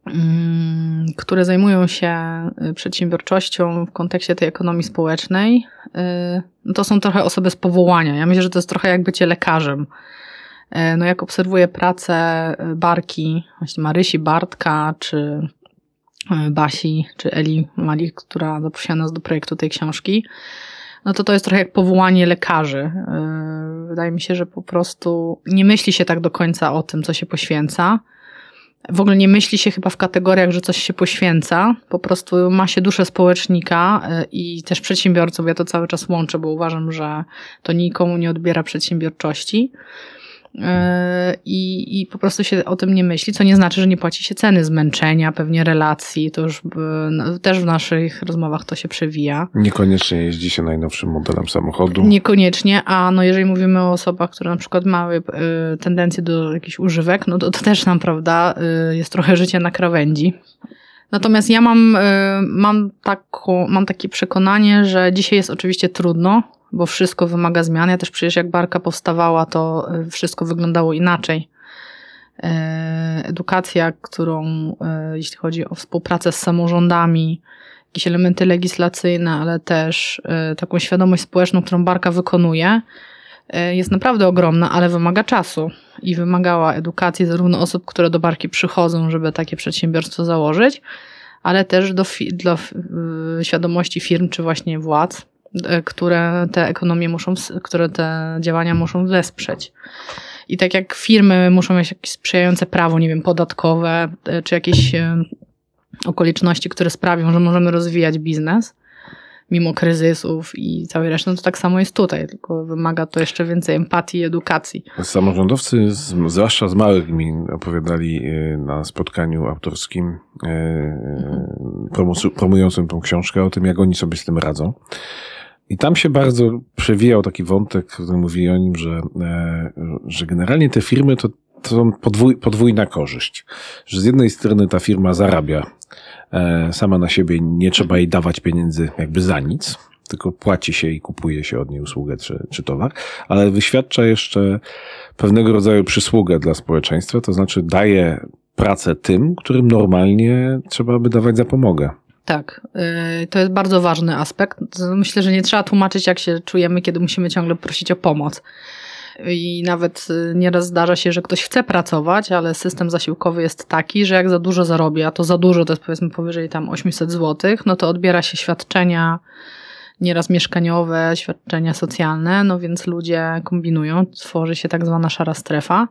mm, które zajmują się e, przedsiębiorczością w kontekście tej ekonomii społecznej, no to są trochę osoby z powołania. Ja myślę, że to jest trochę jak bycie lekarzem. No jak obserwuję pracę Barki, właśnie Marysi, Bartka, czy Basi czy Eli Malik, która zaprosiła nas do projektu tej książki, no to to jest trochę jak powołanie lekarzy. E, wydaje mi się, że po prostu nie myśli się tak do końca o tym, co się poświęca. W ogóle nie myśli się chyba w kategoriach, że coś się poświęca. Po prostu ma się duszę społecznika e, i też przedsiębiorców. Ja to cały czas łączę, bo uważam, że to nikomu nie odbiera przedsiębiorczości. E, i, i po prostu się o tym nie myśli, co nie znaczy, że nie płaci się ceny zmęczenia, pewnie relacji, to już no, też w naszych rozmowach to się przewija. Niekoniecznie jeździ się najnowszym modelem samochodu. Niekoniecznie, a no jeżeli mówimy o osobach, które na przykład mały y, tendencję do jakichś używek, no to, to też nam, prawda, y, jest trochę życie na krawędzi. Natomiast ja mam, y, mam, taką, mam takie przekonanie, że dzisiaj jest oczywiście trudno, bo wszystko wymaga zmian. Ja też przecież jak Barka powstawała, to e, wszystko wyglądało inaczej. E, edukacja, którą, e, jeśli chodzi o współpracę z samorządami, jakieś elementy legislacyjne, ale też taką świadomość społeczną, którą Barka wykonuje, jest naprawdę ogromna, ale wymaga czasu i wymagała edukacji zarówno osób, które do Barki przychodzą, żeby takie przedsiębiorstwo założyć, ale też do, do świadomości firm czy właśnie władz, E, które te ekonomie muszą, które te działania muszą wesprzeć. I tak jak firmy muszą mieć jakieś sprzyjające prawo, nie wiem, podatkowe, e, czy jakieś e, okoliczności, które sprawią, że możemy rozwijać biznes, mimo kryzysów i całej reszty, no to tak samo jest tutaj, tylko wymaga to jeszcze więcej empatii i edukacji. Samorządowcy, z, zwłaszcza z małych gmin, opowiadali na spotkaniu autorskim promującym tą książkę o tym, jak oni sobie z tym radzą. I tam się bardzo przewijał taki wątek, który mówi o nim, że, e, że generalnie te firmy to, to są podwój, podwójna korzyść. Że z jednej strony ta firma zarabia e, sama na siebie, nie trzeba jej dawać pieniędzy jakby za nic, tylko płaci się i kupuje się od niej usługę czy, czy towar, ale wyświadcza jeszcze pewnego rodzaju przysługę dla społeczeństwa, to znaczy daje pracę tym, którym normalnie trzeba by dawać zapomogę. Tak, y, to jest bardzo ważny aspekt. Myślę, że nie trzeba tłumaczyć, jak się czujemy, kiedy musimy ciągle prosić o pomoc. i nawet y, nieraz zdarza się, że ktoś chce pracować, ale system zasiłkowy jest taki, że jak za dużo zarobi, a to za dużo, to jest powiedzmy powyżej tam 800 zł, no to odbiera się świadczenia nieraz mieszkaniowe, świadczenia socjalne, no więc ludzie kombinują, tworzy się tak zwana szara strefa.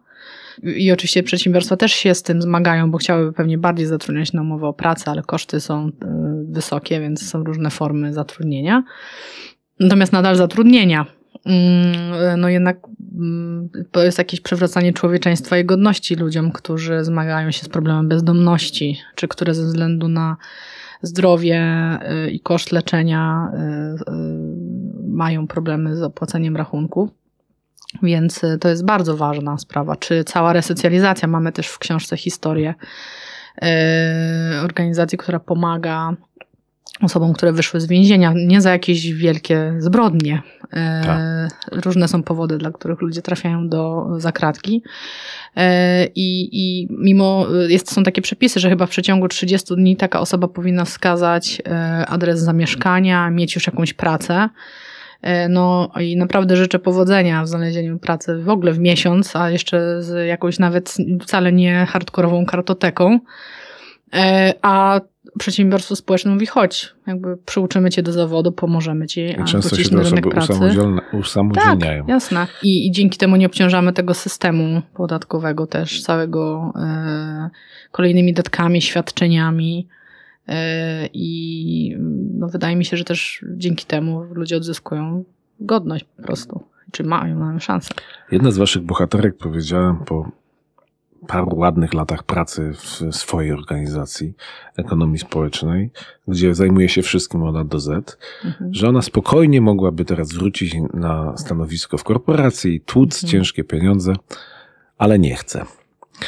I oczywiście przedsiębiorstwa też się z tym zmagają, bo chciałyby pewnie bardziej zatrudniać na umowę o pracę, ale koszty są y, wysokie, więc są różne formy zatrudnienia. Natomiast nadal zatrudnienia. Mm, no jednak mm, to jest jakieś przywracanie człowieczeństwa i godności ludziom, którzy zmagają się z problemem bezdomności, czy które ze względu na zdrowie y, i koszt leczenia y, mają problemy z opłaceniem rachunków. Więc to jest bardzo ważna sprawa. Czy cała resocjalizacja, mamy też w książce historię organizacji, która pomaga osobom, które wyszły z więzienia, nie za jakieś wielkie zbrodnie. E, tak. Różne są powody, dla których ludzie trafiają do zakratki. E, I, I mimo, jest, są takie przepisy, że chyba w przeciągu 30 dni taka osoba powinna wskazać e, adres zamieszkania, mieć już jakąś pracę. No i naprawdę życzę powodzenia w znalezieniu pracy w ogóle w miesiąc, a jeszcze z jakąś nawet wcale nie hardkorową kartoteką. A przedsiębiorstwo społeczne mówi, chodź, jakby przyuczymy cię do zawodu, pomożemy ci, I często się te osoby usamodzielniają. Tak, jasne. I, I, dzięki temu nie obciążamy tego systemu podatkowego też, całego e, kolejnymi datkami, świadczeniami e, i no, wydaje mi się, że też dzięki temu ludzie odzyskują godność po prostu. Czy mają, mają szansę. Jedna z waszych bohaterek powiedziała po paru ładnych latach pracy w swojej organizacji ekonomii społecznej, gdzie zajmuje się wszystkim od A do Z, mhm. że ona spokojnie mogłaby teraz wrócić na stanowisko w korporacji, tłuc mhm. ciężkie pieniądze, ale nie chce.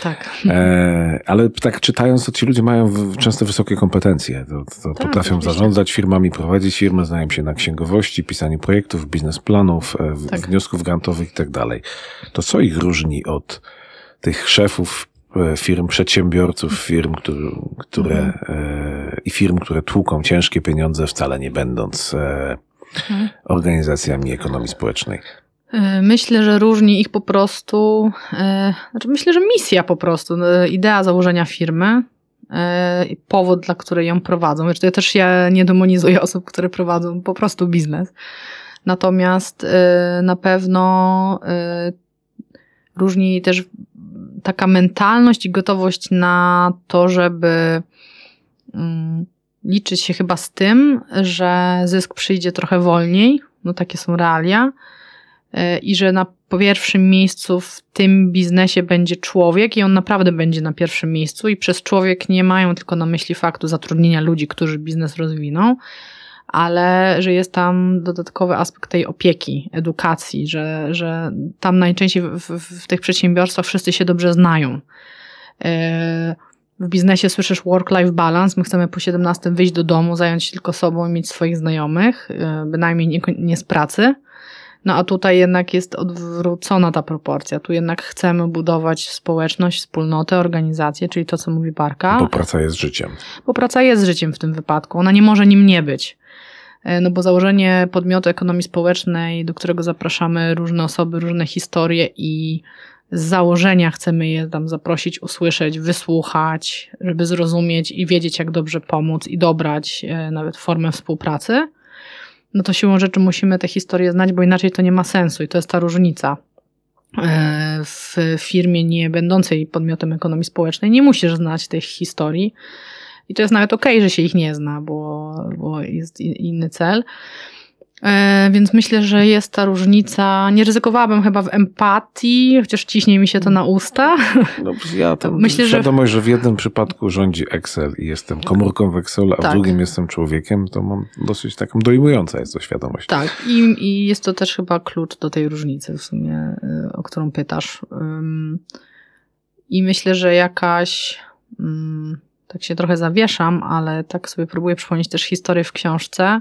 Tak. E, ale tak czytając, to ci ludzie mają w, często wysokie kompetencje. To, to tak, potrafią oczywiście. zarządzać firmami, prowadzić firmy, znają się na księgowości, pisaniu projektów, biznesplanów, e, tak. wniosków grantowych i tak dalej. To co ich różni od tych szefów e, firm, przedsiębiorców, firm, które, które mhm. i firm, które tłuką ciężkie pieniądze, wcale nie będąc e, mhm. organizacjami ekonomii społecznej. Myślę, że różni ich po prostu, znaczy myślę, że misja po prostu, idea założenia firmy, powód, dla której ją prowadzą. Zresztą ja też ja nie demonizuję osób, które prowadzą po prostu biznes. Natomiast na pewno różni też taka mentalność i gotowość na to, żeby um, liczyć się chyba z tym, że zysk przyjdzie trochę wolniej, no takie są realia, yy, i że na pierwszym miejscu w tym biznesie będzie człowiek i on naprawdę będzie na pierwszym miejscu i przez człowiek nie mają tylko na myśli faktu zatrudnienia ludzi, którzy biznes rozwiną, ale że jest tam dodatkowy aspekt tej opieki, edukacji, że, że tam najczęściej w, w, w tych przedsiębiorstwach wszyscy się dobrze znają. E, w biznesie słyszysz work-life balance, my chcemy po 17 wyjść do domu, zająć się tylko sobą i mieć swoich znajomych, e, bynajmniej nie, nie z pracy. No a tutaj jednak jest odwrócona ta proporcja. Tu jednak chcemy budować społeczność, wspólnotę, organizację, czyli to, co mówi Barka. Bo praca jest życiem. Bo praca jest życiem w tym wypadku. Ona nie może nim nie być. E, no bo założenie podmiotu ekonomii społecznej, do którego zapraszamy różne osoby, różne historie i z założenia chcemy je tam zaprosić, usłyszeć, wysłuchać, żeby zrozumieć i wiedzieć, jak dobrze pomóc i dobrać e, nawet formę współpracy, no to siłą rzeczy musimy te historie znać, bo inaczej to nie ma sensu i to jest ta różnica. E, w firmie nie będącej podmiotem ekonomii społecznej nie musisz znać tych historii, i to jest nawet okej, okay, że się ich nie zna, bo, bo jest inny cel. E, więc myślę, że jest ta różnica. Nie ryzykowałabym chyba w empatii, chociaż ciśnie mi się to na usta. No, ja tam myślę, świadomość, że... że w jednym przypadku rządzi Excel i jestem komórką w Excelu, a tak. w drugim jestem człowiekiem, to mam dosyć taką dojmująca jest to świadomość. Tak, I, i jest to też chyba klucz do tej różnicy w sumie, y, o którą pytasz. I myślę, że jakaś tak się trochę zawieszam, ale tak sobie próbuję przypomnieć też historię w książce,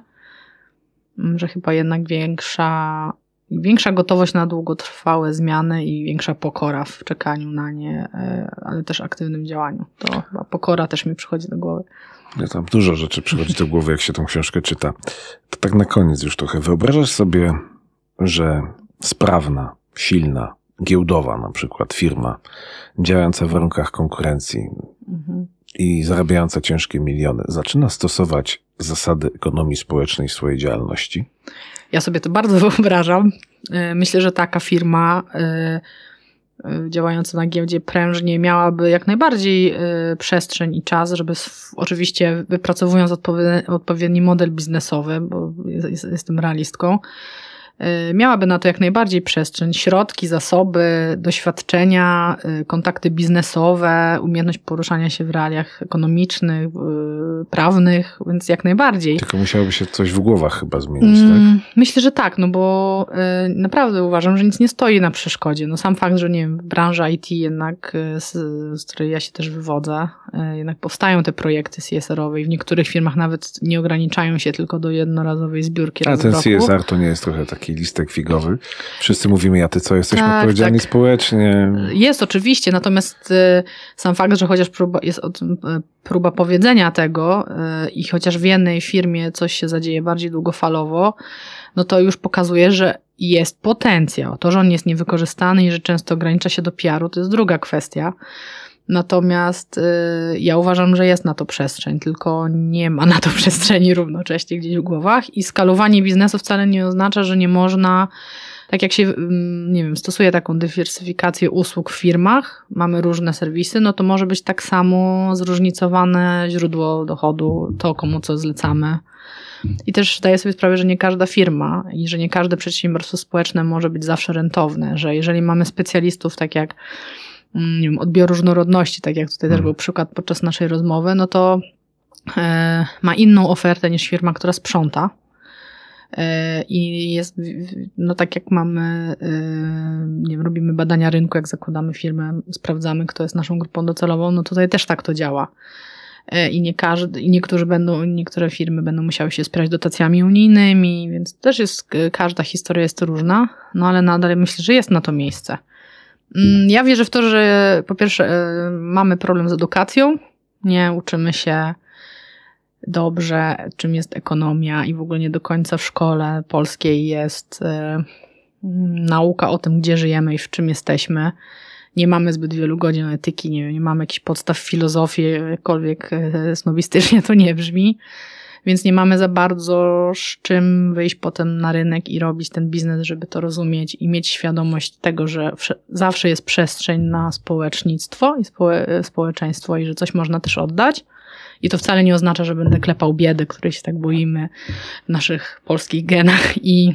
mm, że chyba jednak większa, większa gotowość na długotrwałe zmiany i większa pokora w czekaniu na nie, e, ale też aktywnym działaniu. To chyba pokora też mi przychodzi do głowy. Ja tam dużo rzeczy przychodzi do głowy, jak się tą książkę czyta. To tak na koniec już trochę. Wyobrażasz sobie, że sprawna, silna, giełdowa na przykład, firma działająca w warunkach konkurencji Mhm. I zarabiająca ciężkie miliony zaczyna stosować zasady ekonomii społecznej w swojej działalności? Ja sobie to bardzo wyobrażam. E, Myślę, że taka firma e, e, działająca na giełdzie prężnie miałaby jak najbardziej przestrzeń i czas, żeby oczywiście wypracowując odpowie- odpowiedni model biznesowy, bo jest- jest- jestem realistką, miałaby na to jak najbardziej przestrzeń, środki, zasoby, doświadczenia, e, kontakty biznesowe, umiejętność poruszania się w realiach ekonomicznych, e, prawnych, więc jak najbardziej. Tylko musiałoby się coś w głowach chyba zmienić, tak? Mm, Myślę, że tak, no bo y, naprawdę uważam, że nic nie stoi na przeszkodzie. No sam fakt, że nie wiem, branża IT jednak, y, z, z której ja się też wywodzę, y, jednak powstają te projekty CSR-owe i w niektórych firmach nawet nie ograniczają się tylko do jednorazowej zbiórki A ten roku. CSR to nie jest trochę taki listek figowy. Wszyscy mówimy, ja ty co, jesteśmy Tak, odpowiedzialni tak. społecznie. Jest oczywiście, natomiast y, sam fakt, że chociaż próba, jest y, próba powiedzenia tego y, i chociaż w jednej firmie coś się zadzieje bardziej długofalowo, no to już pokazuje, że jest potencjał. To, że on jest niewykorzystany i że często ogranicza się do PR-u, to jest druga kwestia. Natomiast y, ja uważam, że jest na to przestrzeń, tylko nie ma na to przestrzeni równocześnie gdzieś w głowach i skalowanie biznesu wcale nie oznacza, że nie można tak jak się, mm, nie wiem, stosuje taką dywersyfikację usług w firmach, mamy różne serwisy, no to może być tak samo zróżnicowane źródło dochodu, to komu co zlecamy. I też zdaję sobie sprawę, że nie każda firma i że nie każde przedsiębiorstwo społeczne może być zawsze rentowne, że jeżeli mamy specjalistów, tak jak nie wiem, odbiór różnorodności, tak jak tutaj też Mhm. był przykład podczas naszej rozmowy, no to e, ma inną ofertę niż firma, która sprząta. E, I jest, no tak jak mamy, e, nie wiem, robimy badania rynku, jak zakładamy firmę, sprawdzamy, kto jest naszą grupą docelową, no tutaj też tak to działa. I nie każdy, i niektórzy będą, niektóre firmy będą musiały się spierać dotacjami unijnymi, więc też jest, każda historia jest różna, no ale nadal myślę, że jest na to miejsce. Mm, Ja wierzę w to, że po pierwsze e, mamy problem z edukacją, nie uczymy się dobrze, czym jest ekonomia i w ogóle nie do końca w szkole polskiej jest e, mm, nauka o tym, gdzie żyjemy i w czym jesteśmy. Nie mamy zbyt wielu godzin etyki, nie, nie mamy jakichś podstaw filozofii, jakkolwiek e, snobistycznie to nie brzmi. Więc nie mamy za bardzo z czym wyjść potem na rynek i robić ten biznes, żeby to rozumieć i mieć świadomość tego, że wsze- zawsze jest przestrzeń na społecznictwo i społe- społeczeństwo i że coś można też oddać. I to wcale nie oznacza, że będę klepał biedy, której się tak boimy w naszych polskich genach i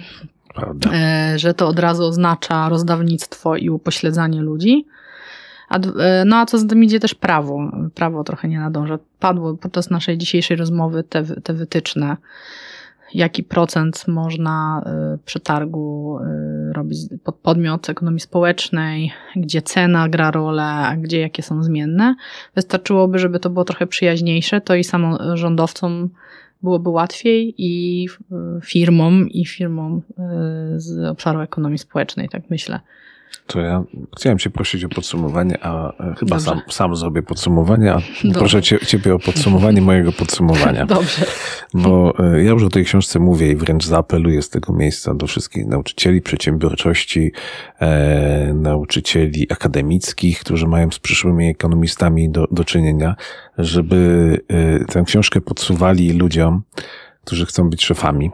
Prawda. e, że to od razu oznacza rozdawnictwo i upośledzanie ludzi. E, no a co z tym idzie też prawo. Prawo trochę nie nadąża. Padło podczas naszej dzisiejszej rozmowy te, te wytyczne, jaki procent można e, przetargu e, robić pod podmiot ekonomii społecznej, gdzie cena gra rolę, a gdzie jakie są zmienne. Wystarczyłoby, żeby to było trochę przyjaźniejsze, to i samorządowcom byłoby łatwiej i firmom, i firmom z obszaru ekonomii społecznej, tak myślę. To ja chciałem cię prosić o podsumowanie, a e, chyba Dobrze. sam, sam zrobię podsumowanie, a Dobrze. proszę cię, ciebie o podsumowanie mojego podsumowania. Dobrze. Bo e, ja już o tej książce mówię i wręcz zaapeluję z tego miejsca do wszystkich nauczycieli przedsiębiorczości, e, nauczycieli akademickich, którzy mają z przyszłymi ekonomistami do, do czynienia, żeby e, tę książkę podsuwali ludziom, którzy chcą być szefami,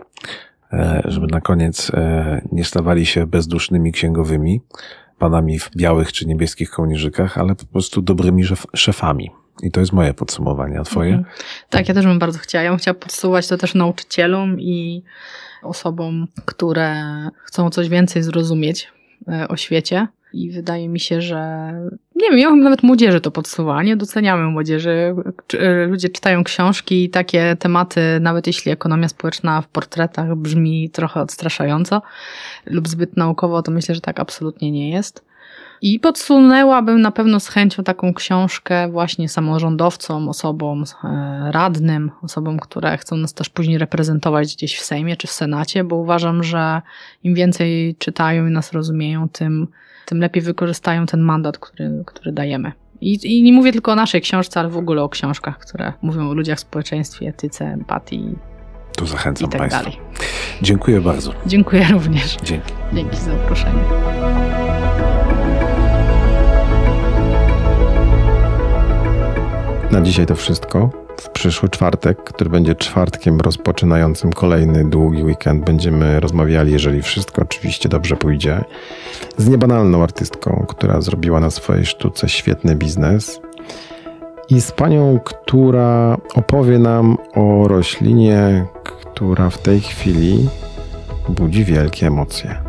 żeby na koniec e, nie stawali się bezdusznymi księgowymi, panami w białych czy niebieskich kołnierzykach, ale po prostu dobrymi szef- szefami. I to jest moje podsumowanie, a twoje? Mhm. Tak, ja też bym bardzo chciała. Ja bym chciała podsuwać to też nauczycielom i osobom, które chcą coś więcej zrozumieć e, o świecie. I wydaje mi się, że nie wiem, ja bym nawet młodzieży to podsuwała. Nie doceniamy młodzieży. E, Ludzie czytają książki i takie tematy, nawet jeśli ekonomia społeczna w portretach brzmi trochę odstraszająco lub zbyt naukowo, to myślę, że tak absolutnie nie jest. I podsunęłabym na pewno z chęcią taką książkę właśnie samorządowcom, osobom e, radnym, osobom, które chcą nas też później reprezentować gdzieś w Sejmie czy w Senacie, bo uważam, że im więcej czytają i nas rozumieją, tym, tym lepiej wykorzystają ten mandat, który, który dajemy. I, I nie mówię tylko o naszej książce, ale w ogóle o książkach, które mówią o ludziach, społeczeństwie, etyce, empatii i zachęcam tak Państwa. dalej. Dziękuję bardzo. Dziękuję również. Dzięki. Dzięki za zaproszenie. Na dzisiaj to wszystko. W przyszły czwartek, który będzie czwartkiem rozpoczynającym kolejny długi weekend, będziemy rozmawiali, jeżeli wszystko oczywiście dobrze pójdzie, z niebanalną artystką, która zrobiła na swojej sztuce świetny biznes i z panią, która opowie nam o roślinie, która w tej chwili budzi wielkie emocje.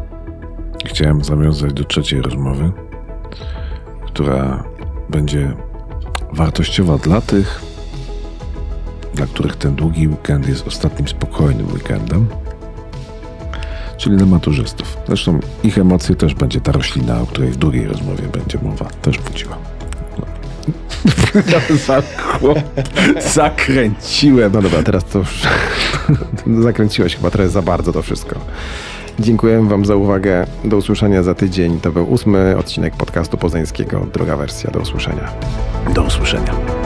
Chciałem zawiązać do trzeciej rozmowy, która będzie wartościowa dla tych, dla których ten długi weekend jest ostatnim spokojnym weekendem, czyli dla maturzystów. Zresztą ich emocje też będzie ta roślina, o której w drugiej rozmowie będzie mowa, też budziła. Zakręciłem. No dobra, teraz to już zakręciłeś chyba trochę za bardzo to wszystko. Dziękuję Wam za uwagę. Do usłyszenia za tydzień. To był ósmy odcinek podcastu poznańskiego. Druga wersja. Do usłyszenia. Do usłyszenia.